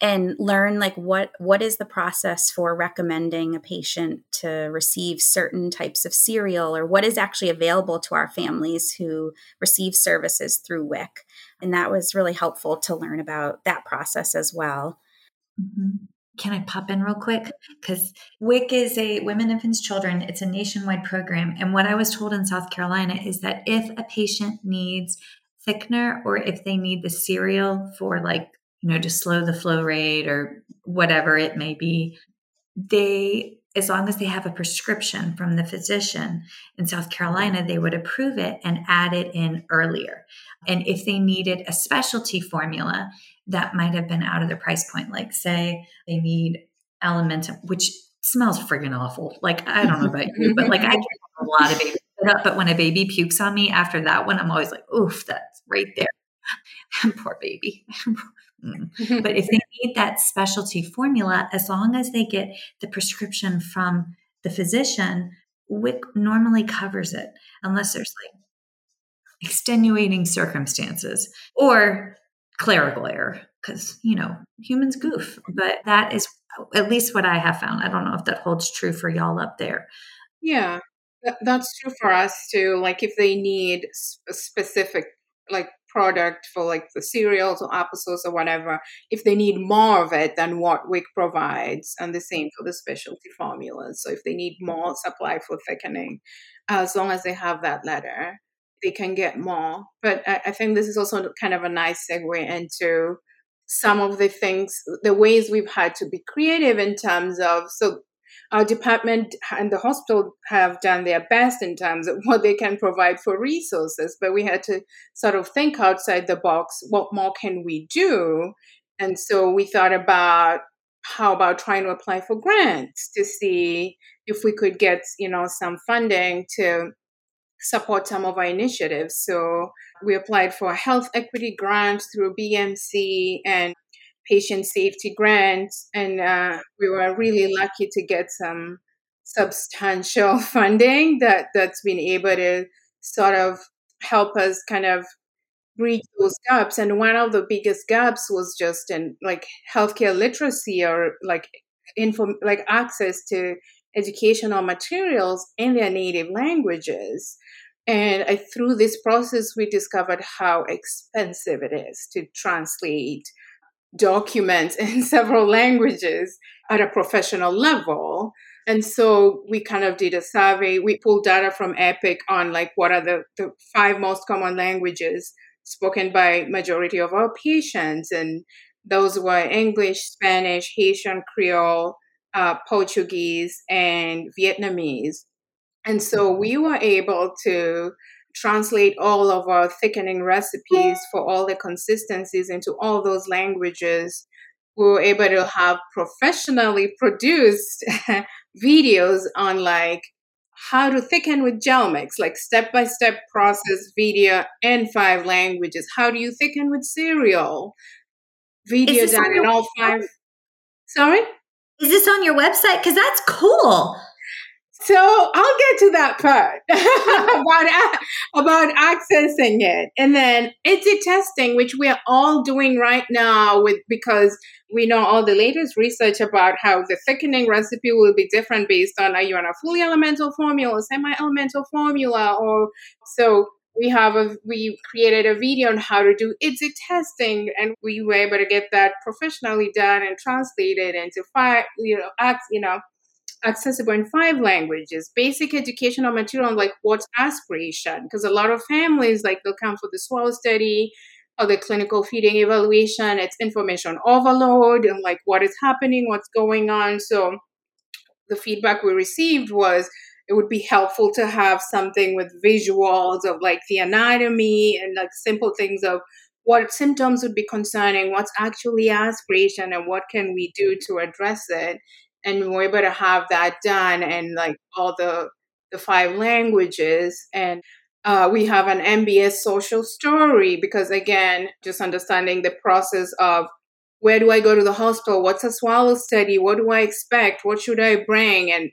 and learn like what what is the process for recommending a patient to receive certain types of cereal or what is actually available to our families who receive services through WIC. And that was really helpful to learn about that process as well. Mm-hmm. Can I pop in real quick? Because WIC is a Women, Infants, Children. It's a nationwide program. And what I was told in South Carolina is that if a patient needs thickener or if they need the cereal for like you know, to slow the flow rate or whatever it may be, they, as long as they have a prescription from the physician in South Carolina, they would approve it and add it in earlier. And if they needed a specialty formula, that might have been out of the price point. Like, say, they need Alimentum, which smells friggin' awful. Like, I don't know about you, but like, I get a lot of babies. But when a baby pukes on me after that one, I'm always like, oof, that's right there. *laughs* Poor baby. Mm. but if they need that specialty formula, as long as they get the prescription from the physician, WIC normally covers it, unless there's like extenuating circumstances or clerical error, because, you know, humans goof. But that is at least what I have found. I don't know if that holds true for y'all up there. Yeah, that's true for us too. Like if they need specific like product for like the cereals or applesauce or whatever, if they need more of it than what WIC provides, and the same for the specialty formulas. So if they need more supply for thickening, as long as they have that letter, they can get more. But I, I think this is also kind of a nice segue into some of the things, the ways we've had to be creative in terms of so our department and the hospital have done their best in terms of *laughs* what they can provide for resources, but we had to sort of think outside the box what more can we do? And so we thought about how about trying to apply for grants to see if we could get, you know, some funding to support some of our initiatives. So we applied for a health equity grant through BMC and patient safety grants, and uh, we were really lucky to get some substantial *laughs* funding that that's been able to sort of help us kind of bridge those gaps. And one of the biggest gaps was just in like healthcare literacy or like info like access to educational materials in their native languages. And I, through this process, we discovered how expensive it is to translate documents *laughs* in several languages at a professional level. And so we kind of did a survey. We pulled data from Epic on like what are the, the five most common languages spoken by majority of our patients. And those were English, Spanish, Haitian Creole, uh, Portuguese, and Vietnamese. And so we were able to translate all of our thickening recipes for all the consistencies into all those languages. We were able to have professionally produced *laughs* videos on like how to thicken with gel mix, like step by step process video in five languages. How do you thicken with cereal? Video done in all five. Sorry? Is this on your website? Because that's cool. So I'll get to that part *laughs* about, about accessing it. And then IDDSI testing, which we're all doing right now with because we know all the latest research about how the thickening recipe will be different based on are you on a fully elemental formula, semi-elemental formula, or so we have a we created a video on how to do IDDSI testing and we were able to get that professionally done and translated into five you know acts you know accessible in five languages, basic educational material like what's aspiration, because a lot of families like they'll come for the swallow study, or the clinical feeding evaluation. It's information overload and like what is happening, what's going on. So the feedback we received was it would be helpful to have something with visuals of like the anatomy and like simple things of what symptoms would be concerning, what's actually aspiration, and what can we do to address it. And we're able to have that done and like all the the five languages and uh, we have an MBS social story because again, just understanding the process of where do I go to the hospital? What's a swallow study? What do I expect? What should I bring? And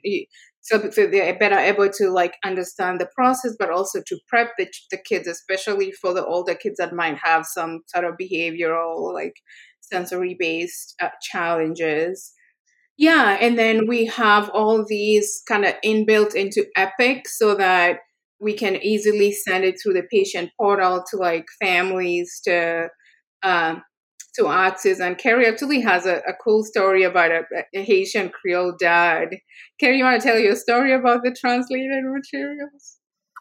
so they're better able to like understand the process, but also to prep the, the kids, especially for the older kids that might have some sort of behavioral, like sensory based uh, challenges. Yeah, and then we have all these kind of inbuilt into Epic so that we can easily send it through the patient portal to like families to uh, to. And Kerry actually has a, a cool story about a, a, Haitian Creole dad. Kerry, you want to tell your story about the translated materials?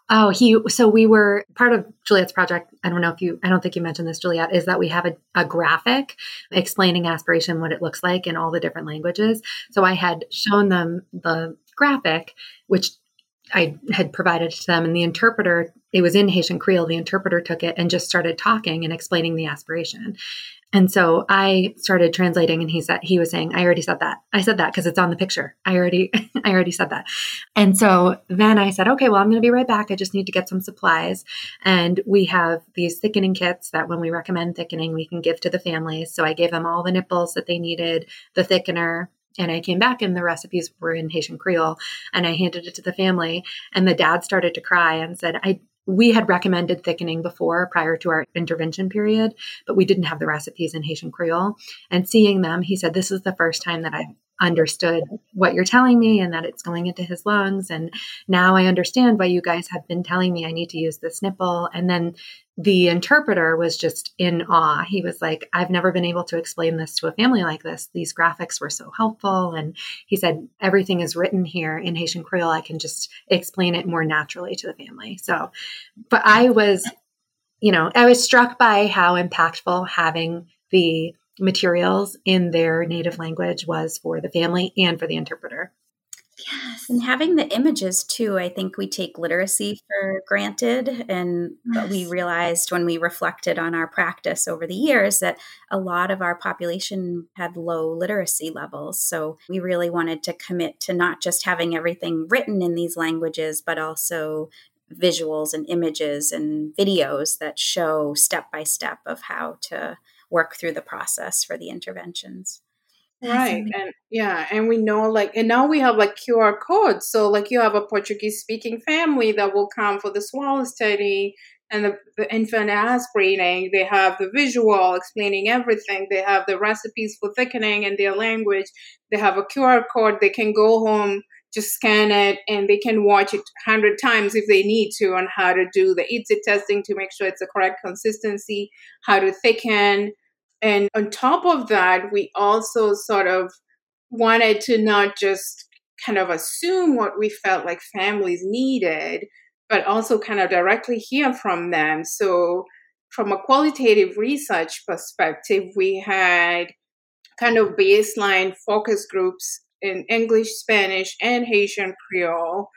Oh, he. So we were part of Juliet's project. I don't know if you. I don't think you mentioned this, Juliet. Is that we have a, a graphic explaining aspiration, what it looks like in all the different languages. So I had shown them the graphic, which I had provided to them, and the interpreter, it was in Haitian Creole, the interpreter took it and just started talking and explaining the aspiration. And so I started translating and he said he was saying, I already said that. I said that because it's on the picture. I already *laughs* I already said that. And so then I said, okay, well, I'm going to be right back. I just need to get some supplies. And we have these thickening kits that when we recommend thickening, we can give to the families. So I gave them all the nipples that they needed, the thickener, and I came back and the recipes were in Haitian Creole and I handed it to the family and the dad started to cry and said, I we had recommended thickening before prior to our intervention period, but we didn't have the recipes in Haitian Creole. And seeing them, he said, This is the first time that I've understood what you're telling me and that it's going into his lungs. And now I understand why you guys have been telling me I need to use this nipple. And then the interpreter was just in awe. He was like, I've never been able to explain this to a family like this. These graphics were so helpful. And he said, everything is written here in Haitian Creole. I can just explain it more naturally to the family. So, but I was, you know, I was struck by how impactful having the materials in their native language was for the family and for the interpreter. Yes. And having the images too, I think we take literacy for granted. And yes. we realized when we reflected on our practice over the years that a lot of our population had low literacy levels. So we really wanted to commit to not just having everything written in these languages, but also visuals and images and videos that show step by step of how to work through the process for the interventions. Right and yeah and we know like and now we have like qr codes so like you have a portuguese speaking family that will come for the swallow study and the, the infant aspirating they have the visual explaining everything they have the recipes for thickening in their language they have a qr code they can go home just scan it and they can watch it 100 times if they need to on how to do the IDDSI testing to make sure it's the correct consistency how to thicken and on top of that, we also sort of wanted to not just kind of assume what we felt like families needed, but also kind of directly hear from them. So, from a qualitative research perspective, we had kind of baseline focus groups in English, Spanish, and Haitian Creole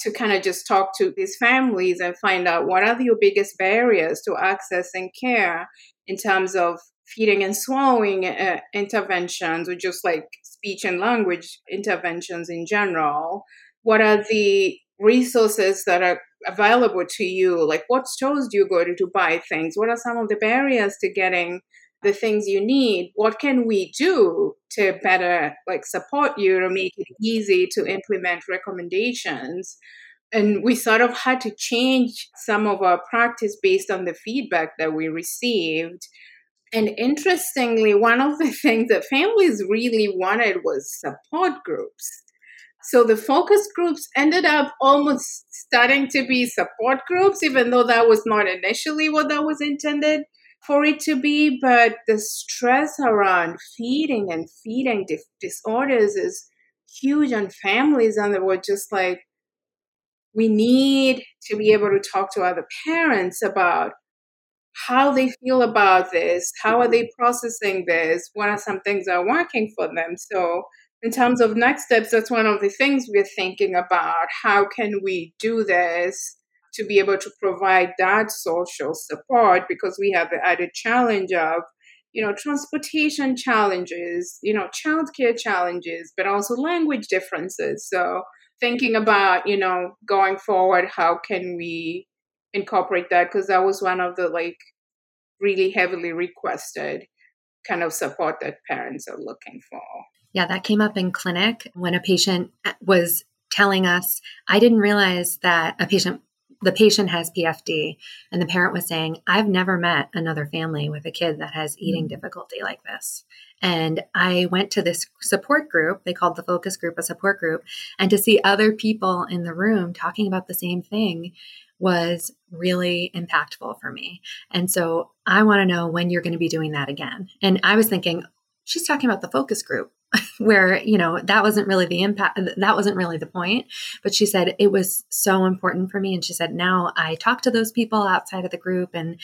to kind of just talk to these families and find out what are your biggest barriers to accessing care in terms of feeding and swallowing uh, interventions or just like speech and language interventions in general what are the resources that are available to you? Like what stores do you go to to buy things? What are some of the barriers to getting the things you need? What can we do to better like support you to make it easy to implement recommendations? And we sort of had to change some of our practice based on the feedback that we received and interestingly, one of the *laughs* things that families really wanted was support groups. So the focus groups ended up almost starting to be support groups, even though that was not initially what that was intended for it to be. But the stress around feeding and feeding disorders is huge on families, and they were just like, we need to be able to talk to other parents about how they feel about this, how are they processing this, what are some things that are working for them. So, in terms of next steps, that's one of the things we're thinking about. How can we do this to be able to provide that social support? Because we have the added challenge of, you know, transportation challenges, you know, childcare challenges, but also language differences. So, thinking about, you know, going forward, how can we incorporate that? Because that was one of the like really heavily requested kind of support that parents are looking for. Yeah, that came up in clinic when a patient was telling us, I didn't realize that a patient the patient has PFD and the parent was saying, I've never met another family with a kid that has eating mm-hmm. difficulty like this. And I went to this support group, they called the focus group a support group, and to see other people in the room talking about the same thing was really impactful for me. And so I want to know when you're going to be doing that again. And I was thinking, she's talking about the focus group *laughs* where, you know, that wasn't really the impact, that wasn't really the point. But she said it was so important for me. And she said, now I talk to those people outside of the group. And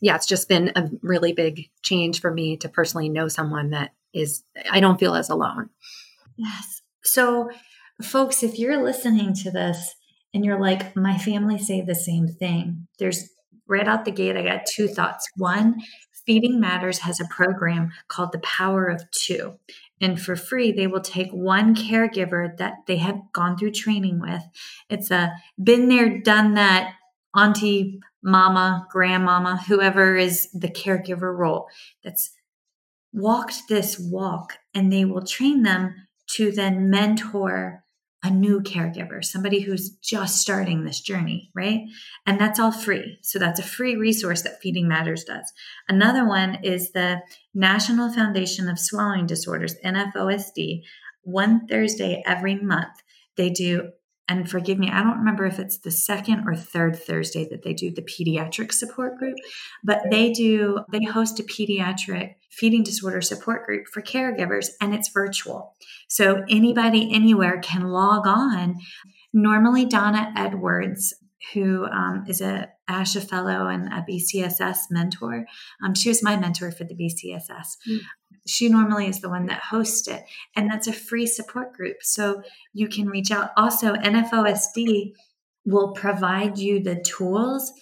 yeah, it's just been a really big change for me to personally know someone that is, I don't feel as alone. Yes. So, folks, if you're listening to this, and you're like, my family say the same thing, there's right out the gate, I got two thoughts. One, Feeding Matters has a program called The Power of Two. And for free, they will take one caregiver that they have gone through training with. It's a been there, done that auntie, mama, grandmama, whoever is the caregiver role that's walked this walk, and they will train them to then mentor a new caregiver, somebody who's just starting this journey, right? And that's all free. So that's a free resource that Feeding Matters does. Another one is the National Foundation of Swallowing Disorders, NFOSD. One Thursday every month, they do and forgive me, I don't remember if it's the second or third Thursday that they do the pediatric support group, but they do, they host a pediatric feeding disorder support group for caregivers and it's virtual. So anybody anywhere can log on. Normally, Donna Edwards, who um, is a ASHA fellow and a BCSS mentor, um, she was my mentor for the BCSS. Mm she normally is the one that hosts it. And that's a free support group. So you can reach out. Also, NFOSD will provide you the tools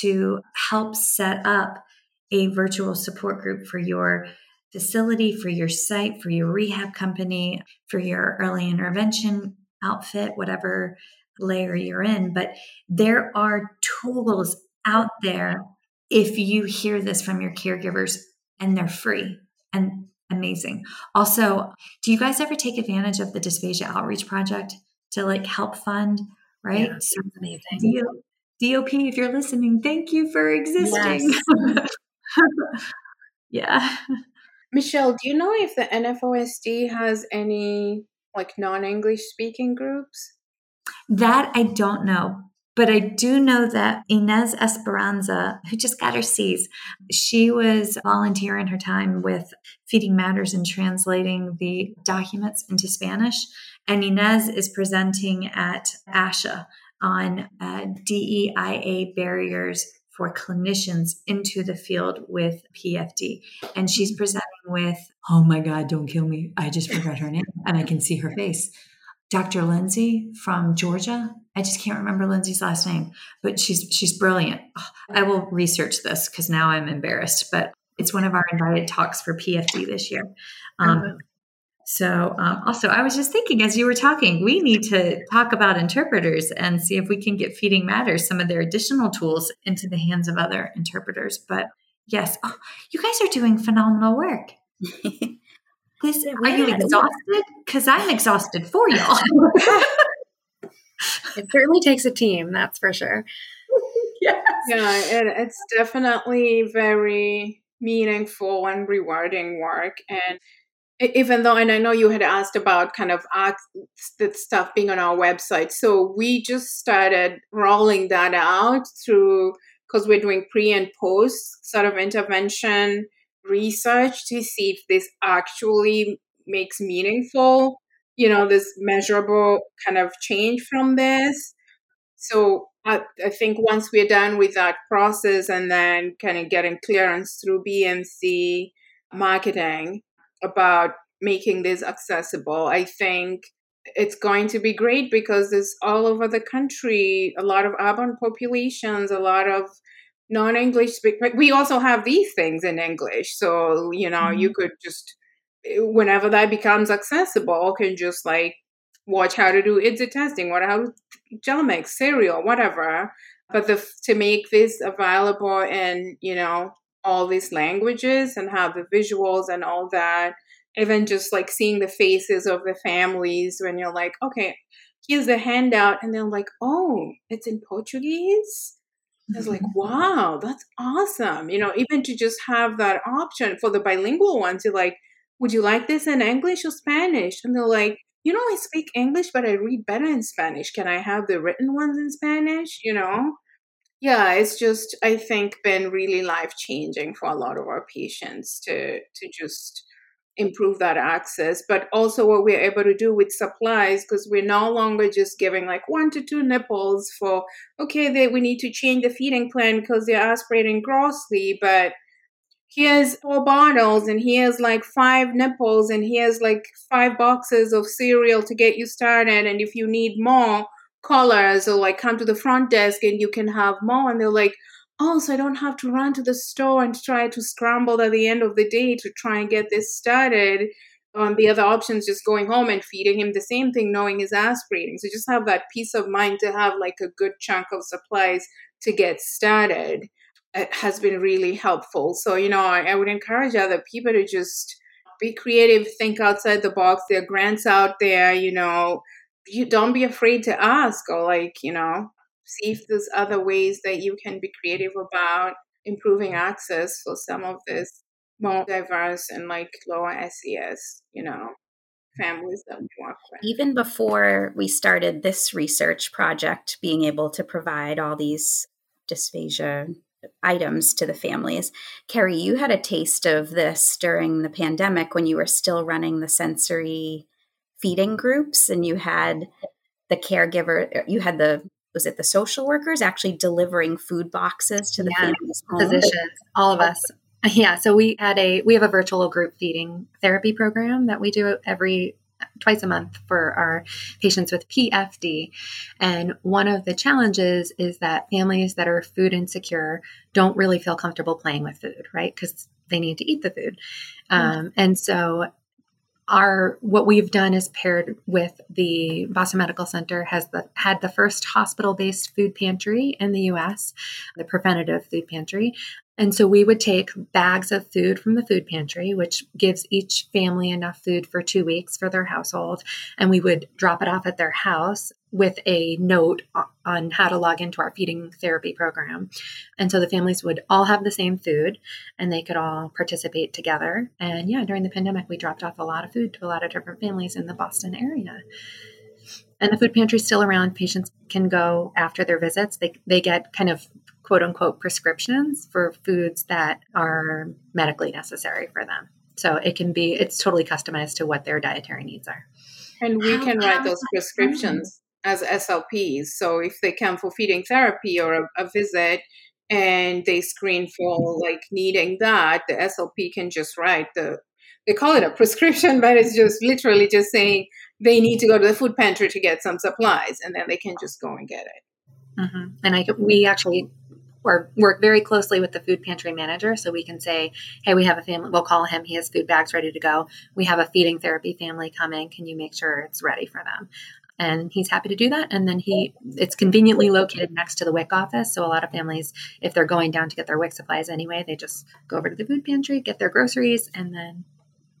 to help set up a virtual support group for your facility, for your site, for your rehab company, for your early intervention outfit, whatever layer you're in. But there are tools out there if you hear this from your caregivers and they're free and amazing. Also, do you guys ever take advantage of the dysphagia outreach project to like help fund? Right, yeah, so amazing. DOP, if you're listening, thank you for existing. Yes. *laughs* yeah. Michelle, do you know if the NFOSD has any like non-English speaking groups? That I don't know. But I do know that Inez Esperanza, who just got her C's, she was volunteering her time with Feeding Matters and translating the documents into Spanish. And Inez is presenting at ASHA on uh, DEIA barriers for clinicians into the field with PFD. And she's presenting with, oh my God, don't kill me. I just forgot her name and I can see her face. Dr. Lindsay from Georgia. I just can't remember Lindsay's last name, but she's she's brilliant. I will research this because now I'm embarrassed, but it's one of our invited talks for PFD this year. Um, so, um, also, I was just thinking as you were talking, we need to talk about interpreters and see if we can get Feeding Matters some of their additional tools into the hands of other interpreters. But yes, oh, you guys are doing phenomenal work. *laughs* This are you exhausted? Because I'm exhausted for y'all. *laughs* *laughs* it certainly takes a team, that's for sure. *laughs* yes. Yeah, it, it's definitely very meaningful and rewarding work. And even though, and I know you had asked about kind of the stuff being on our website, so we just started rolling that out through because we're doing pre and post sort of intervention research to see if this actually makes meaningful, you know, this measurable kind of change from this. So I, I think once we're done with that process and then kind of getting clearance through BMC marketing about making this accessible, I think it's going to be great because it's all over the country, a lot of urban populations, a lot of non-English speak. We also have these things in English, so you know mm-hmm. you could just whenever that becomes accessible, can just like watch how to do IDDSI testing, what how to gel mix, cereal, whatever. But the, to make this available in you know all these languages and have the visuals and all that, even just like seeing the faces of the families when you're like, okay, here's the handout, and they're like, oh, it's in Portuguese. It's like, mm-hmm. *laughs* wow, that's awesome. You know, even to just have that option for the bilingual ones, you're like, would you like this in English or Spanish? And they're like, you know, I speak English, but I read better in Spanish. Can I have the written ones in Spanish? You know? Yeah, it's just, I think, been really life changing for a lot of our patients to to just improve that access but also what we're able to do with supplies because we're no longer just giving like one to two nipples for okay they, we need to change the feeding plan because they're aspirating grossly but here's four bottles and he has like five nipples and he has like five boxes of cereal to get you started and if you need more colors or like come to the front desk and you can have more and they're like oh, so I don't have to run to the store and try to scramble at the end of the day to try and get this started. Um, the other option is just going home and feeding him the same thing, knowing he's aspirating. So just have that peace of mind to have like a good chunk of supplies to get started. It has been really helpful. So, you know, I, I would encourage other people to just be creative, think outside the box. There are grants out there, you know, you don't be afraid to ask or like, you know, see if there's other ways that you can be creative about improving access for some of this more diverse and like lower SES, you know, families that we work with. Even before we started this research project, being able to provide all these dysphagia items to the families. Kerry, you had a taste of this during the pandemic when you were still running the sensory feeding groups and you had the caregiver, you had the was it the social workers actually delivering food boxes to the yeah, families physicians all of us *laughs* yeah so we had a we have a virtual group feeding therapy program that we do every twice a month for our patients with PFD. And one of the challenges is that families that are food insecure don't really feel comfortable playing with food, right? Because they need to eat the food. Um, and so our what we've done is paired with the Boston Medical Center has the had the first hospital-based food pantry in the US, the preventative food pantry. And so we would take bags of food from the food pantry, which gives each family enough food for two weeks for their household. And we would drop it off at their house with a note on how to log into our feeding therapy program. And so the families would all have the same food and they could all participate together. And yeah, during the pandemic, we dropped off a lot of food to a lot of different families in the Boston area. And the food pantry is still around. Patients can go after their visits. They, they get kind of quote unquote prescriptions for foods that are medically necessary for them. So it can be, it's totally customized to what their dietary needs are. And we can write those prescriptions as SLPs. So if they come for feeding therapy or a, a visit and they screen for like needing that, the SLP can just write the they call it a prescription, *laughs* but it's just literally just saying they need to go to the food pantry to get some supplies, and then they can just go and get it. Mm-hmm. And I we actually or work very closely with the food pantry manager so we can say hey we have a family we'll call him he has food bags ready to go. We have a feeding therapy family coming can you make sure it's ready for them? And he's happy to do that and then he it's conveniently located next to the wic office so a lot of families if they're going down to get their wic supplies anyway they just go over to the food pantry get their groceries and then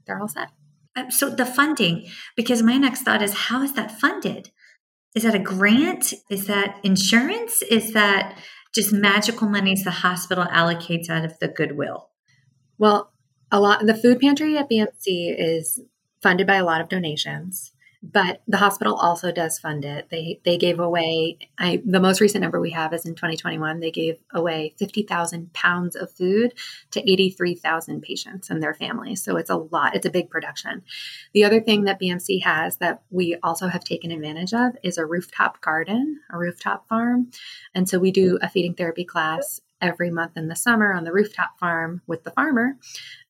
they're all set. Um, so the funding because my next thought is how is that funded? Is that a grant? Is that insurance? Is that just magical monies the hospital allocates out of the goodwill? Well, a lot the food pantry at BMC is funded by a lot of donations. But the hospital also does fund it. They they gave away I the most recent number we have is in 2021. They gave away 50,000 pounds of food to 83,000 patients and their families. So it's a lot. It's a big production. The other thing that BMC has that we also have taken advantage of is a rooftop garden, a rooftop farm, and so we do a feeding therapy class every month in the summer on the rooftop farm with the farmer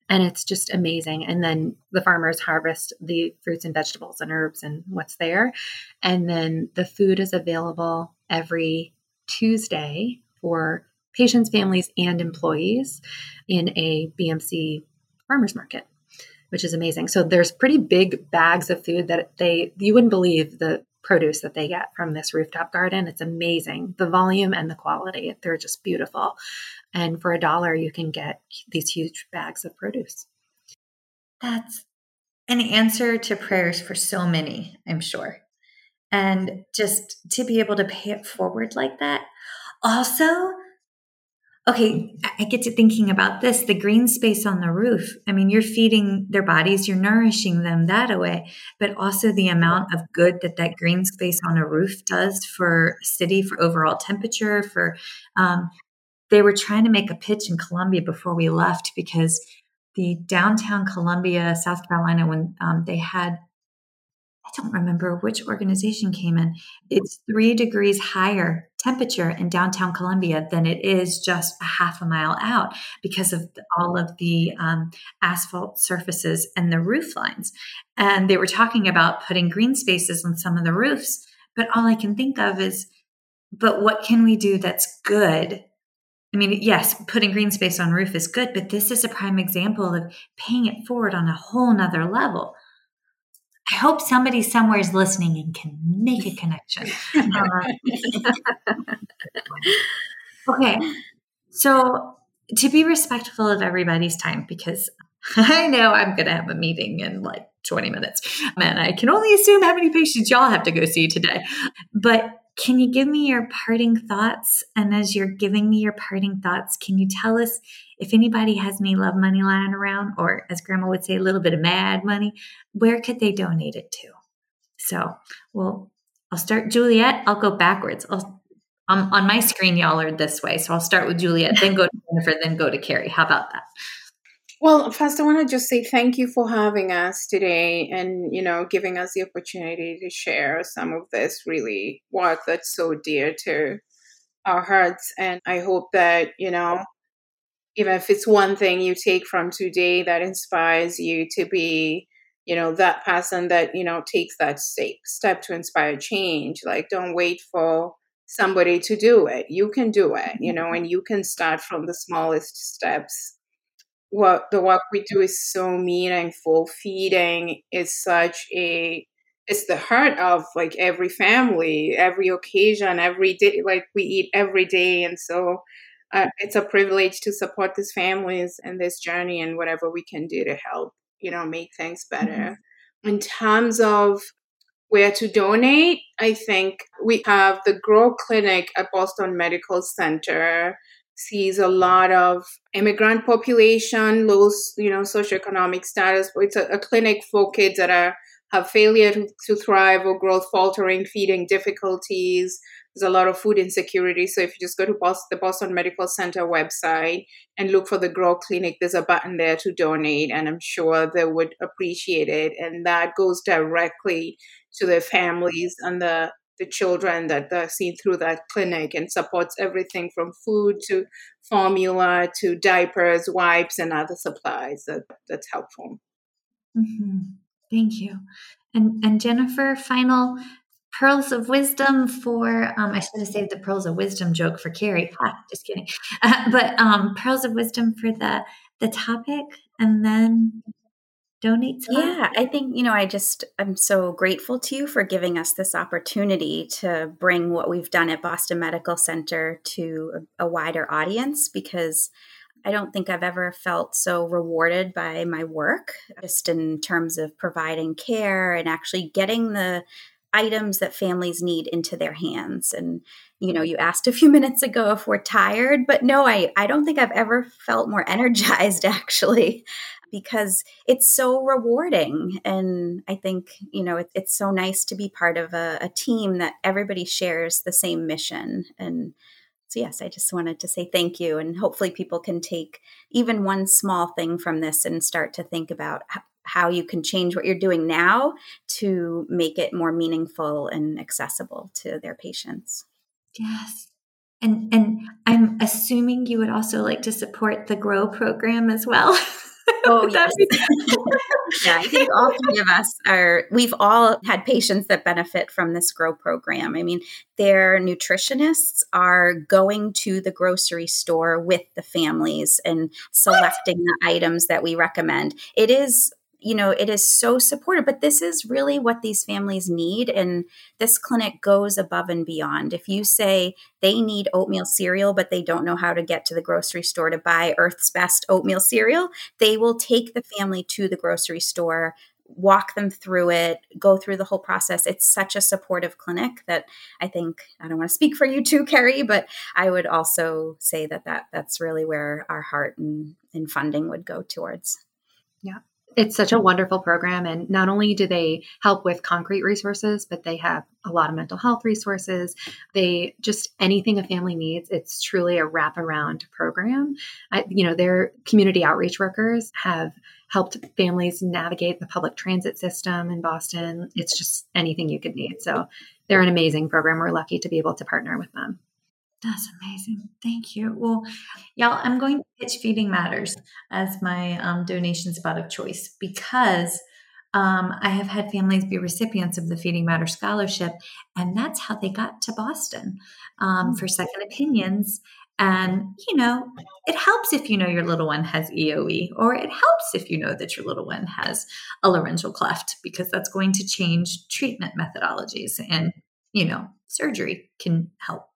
and it's just amazing. And then the farmers harvest the fruits and vegetables and herbs and what's there. And then the food is available every Tuesday for patients, families, and employees in a BMC farmers market, which is amazing. So there's pretty big bags of food that they you wouldn't believe the produce that they get from this rooftop garden. It's amazing. The volume and the quality, they're just beautiful. And for a dollar, you can get these huge bags of produce. That's an answer to prayers for so many, I'm sure. And just to be able to pay it forward like that. Also, okay, I get to thinking about this the green space on the roof. I mean, you're feeding their bodies, you're nourishing them that way, but also the amount of good that that green space on a roof does for city, for overall temperature, for um, they were trying to make a pitch in Columbia before we left because the downtown Columbia, South Carolina, when um, they had, I don't remember which organization came in, it's three degrees higher temperature in downtown Columbia than it is just a half a mile out because of all of the um, asphalt surfaces and the roof lines. And they were talking about putting green spaces on some of the roofs. But all I can think of is, but what can we do that's good I mean, yes, putting green space on roof is good, but this is a prime example of paying it forward on a whole nother level. I hope somebody somewhere is listening and can make a connection. *laughs* Uh, okay, so to be respectful of everybody's time, because *laughs* I know I'm going to have a meeting in like 20 minutes, and I can only assume how many patients y'all have to go see today. But can you give me your parting thoughts? And as you're giving me your parting thoughts, can you tell us if anybody has any love money lying around, or as grandma would say, a little bit of mad money, where could they donate it to? So, well, I'll start Juliet. I'll go backwards. I'll, um, on my screen, y'all are this way. So I'll start with Juliet, then go to Jennifer, then go to Kerry. How about that? Well, first, I want to just say thank you for having us today and, you know, giving us the opportunity to share some of this really work that's so dear to our hearts. And I hope that, you know, even if it's one thing you take from today that inspires you to be, you know, that person that, you know, takes that step, step to inspire change. Like, don't wait for somebody to do it. You can do it, you know, mm-hmm. and you can start from the smallest steps what the work we do is so meaningful. Feeding is such a it's the heart of like every family, every occasion, every day. Like we eat every day, and so uh, it's a privilege to support these families and this journey and whatever we can do to help, you know, make things better. Mm-hmm. In terms of where to donate, I think we have the Grow Clinic at Boston Medical Center sees a lot of immigrant population, low, you know, socioeconomic status. It's a, a clinic for kids that are have failure to, to thrive or growth faltering, feeding difficulties. There's a lot of food insecurity. So if you just go to Boston, the Boston Medical Center website and look for the Grow Clinic, there's a button there to donate, and I'm sure they would appreciate it. And that goes directly to the families and the the children that are seen through that clinic and supports everything from food to formula to diapers, wipes, and other supplies. That, that's helpful. Mm-hmm. Thank you. And, and Jennifer, final pearls of wisdom for um, i should have saved the pearls of wisdom joke for kerry. *laughs* Ah, just kidding. Uh, *laughs* but um, pearls of wisdom for the the topic and then donate Yeah, I think, you know, I just, I'm so grateful to you for giving us this opportunity to bring what we've done at Boston Medical Center to a, a wider audience because I don't think I've ever felt so rewarded by my work, just in terms of providing care and actually getting the items that families need into their hands. And, you know, you asked a few *laughs* minutes ago if we're tired, but no, I, I don't think I've ever felt more *laughs* energized actually because it's so rewarding. And I think, you know, it, it's so nice to be part of a, a team that everybody shares the same mission. And so, yes, I just wanted to say thank you. And hopefully, people can take even one small thing from this and start to think about how you can change what you're doing now to make it more meaningful and accessible to their patients. Yes. And and I'm assuming you would also like to support the Grow program as well. *laughs* Oh yes. *laughs* yeah, I think all three of us are we've all had patients that benefit from this grow program. I mean, their nutritionists are going to the grocery store with the families and selecting what? the items that we recommend. It is you know, it is so supportive, but this is really what these families need. And this clinic goes above and beyond. If you say they need oatmeal cereal, but they don't know how to get to the grocery store to buy Earth's Best oatmeal cereal, they will take the family to the grocery store, walk them through it, go through the whole process. It's such a supportive clinic that I think I don't want to speak for you too, Kerry, but I would also say that, that that's really where our heart and, and funding would go towards. Yeah it's such a wonderful program. And not only do they help with concrete resources, but they have a lot of mental health resources. They just anything a family needs. It's truly a wraparound program. I, you know, their community outreach workers have helped families navigate the public transit system in Boston. It's just anything you could need. So they're an amazing program. We're lucky to be able to partner with them. That's amazing. Thank you. Well, y'all, I'm going to pitch Feeding Matters as my um, donation spot of choice because um, I have had families be recipients of the Feeding Matters Scholarship, and that's how they got to Boston um, for second opinions. And, you know, it helps if you know your little one has EOE, or it helps if you know that your little one has a laryngeal cleft, because that's going to change treatment methodologies. And, you know, surgery can help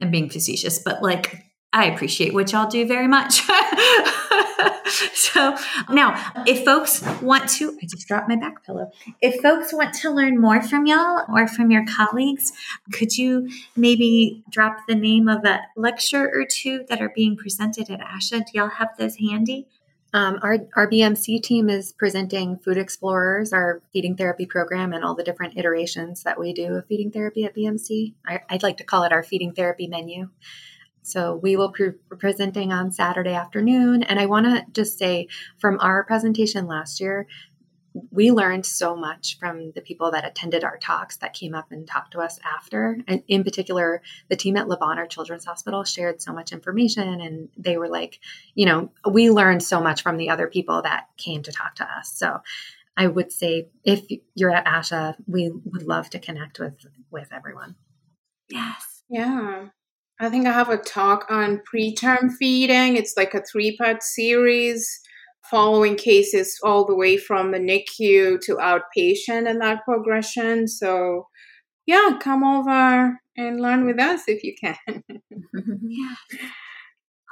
and being facetious, but like I appreciate what y'all do very much. *laughs* so now, if folks want to, I just dropped my back pillow. If folks want to learn more from y'all or from your colleagues, could you maybe drop the name of a lecture or two that are being presented at ASHA? Do y'all have those handy? Um, our, our BMC team is presenting Food Explorers, our feeding therapy program, and all the different iterations that we do of feeding therapy at BMC. I, would like to call it our feeding therapy menu. So we will be presenting on Saturday afternoon. And I want to just say from our presentation last year, we learned so much from the people that attended our talks that came up and talked to us after. And in particular, the team at Le Bonheur Children's Hospital shared so much information and they were like, you know, we learned so much from the other people that came to talk to us. So I would say if you're at ASHA, we would love to connect with with everyone. Yes. Yeah. I think I have a talk on preterm feeding. It's like a three-part series following cases all the way from the NICU to outpatient and that progression. So, yeah, come over and learn with us if you can. *laughs* yeah.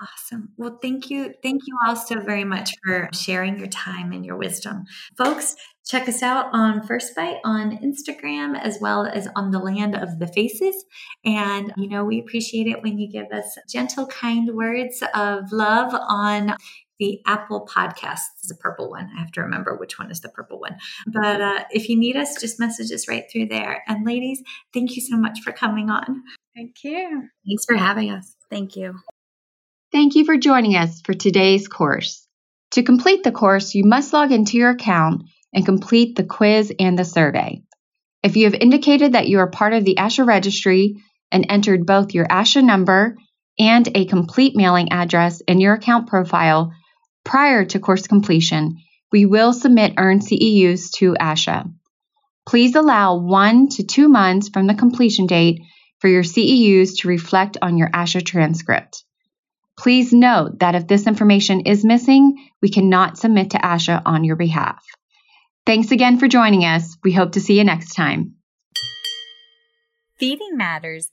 Awesome. Well, thank you. Thank you all so very much for sharing your time and your wisdom. Folks, check us out on First Bite on Instagram as well as on the Land of the Faces. And, you know, we appreciate it when you give us gentle, kind words of love on the Apple Podcasts is a purple one. I have to remember which one is the purple one. But uh, if you need us, just message us right through there. And ladies, thank you so much for coming on. Thank you. Thanks for having us. Thank you. Thank you for joining us for today's course. To complete the course, you must log into your account and complete the quiz and the survey. If you have indicated that you are part of the ASHA registry and entered both your ASHA number and a complete mailing address in your account profile, Prior to course completion, we will submit earned CEUs to ASHA. Please allow one to two months from the completion date for your CEUs to reflect on your ASHA transcript. Please note that if this information is missing, we cannot submit to ASHA on your behalf. Thanks again for joining us. We hope to see you next time. Feeding Matters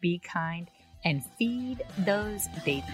be kind, and feed those babies.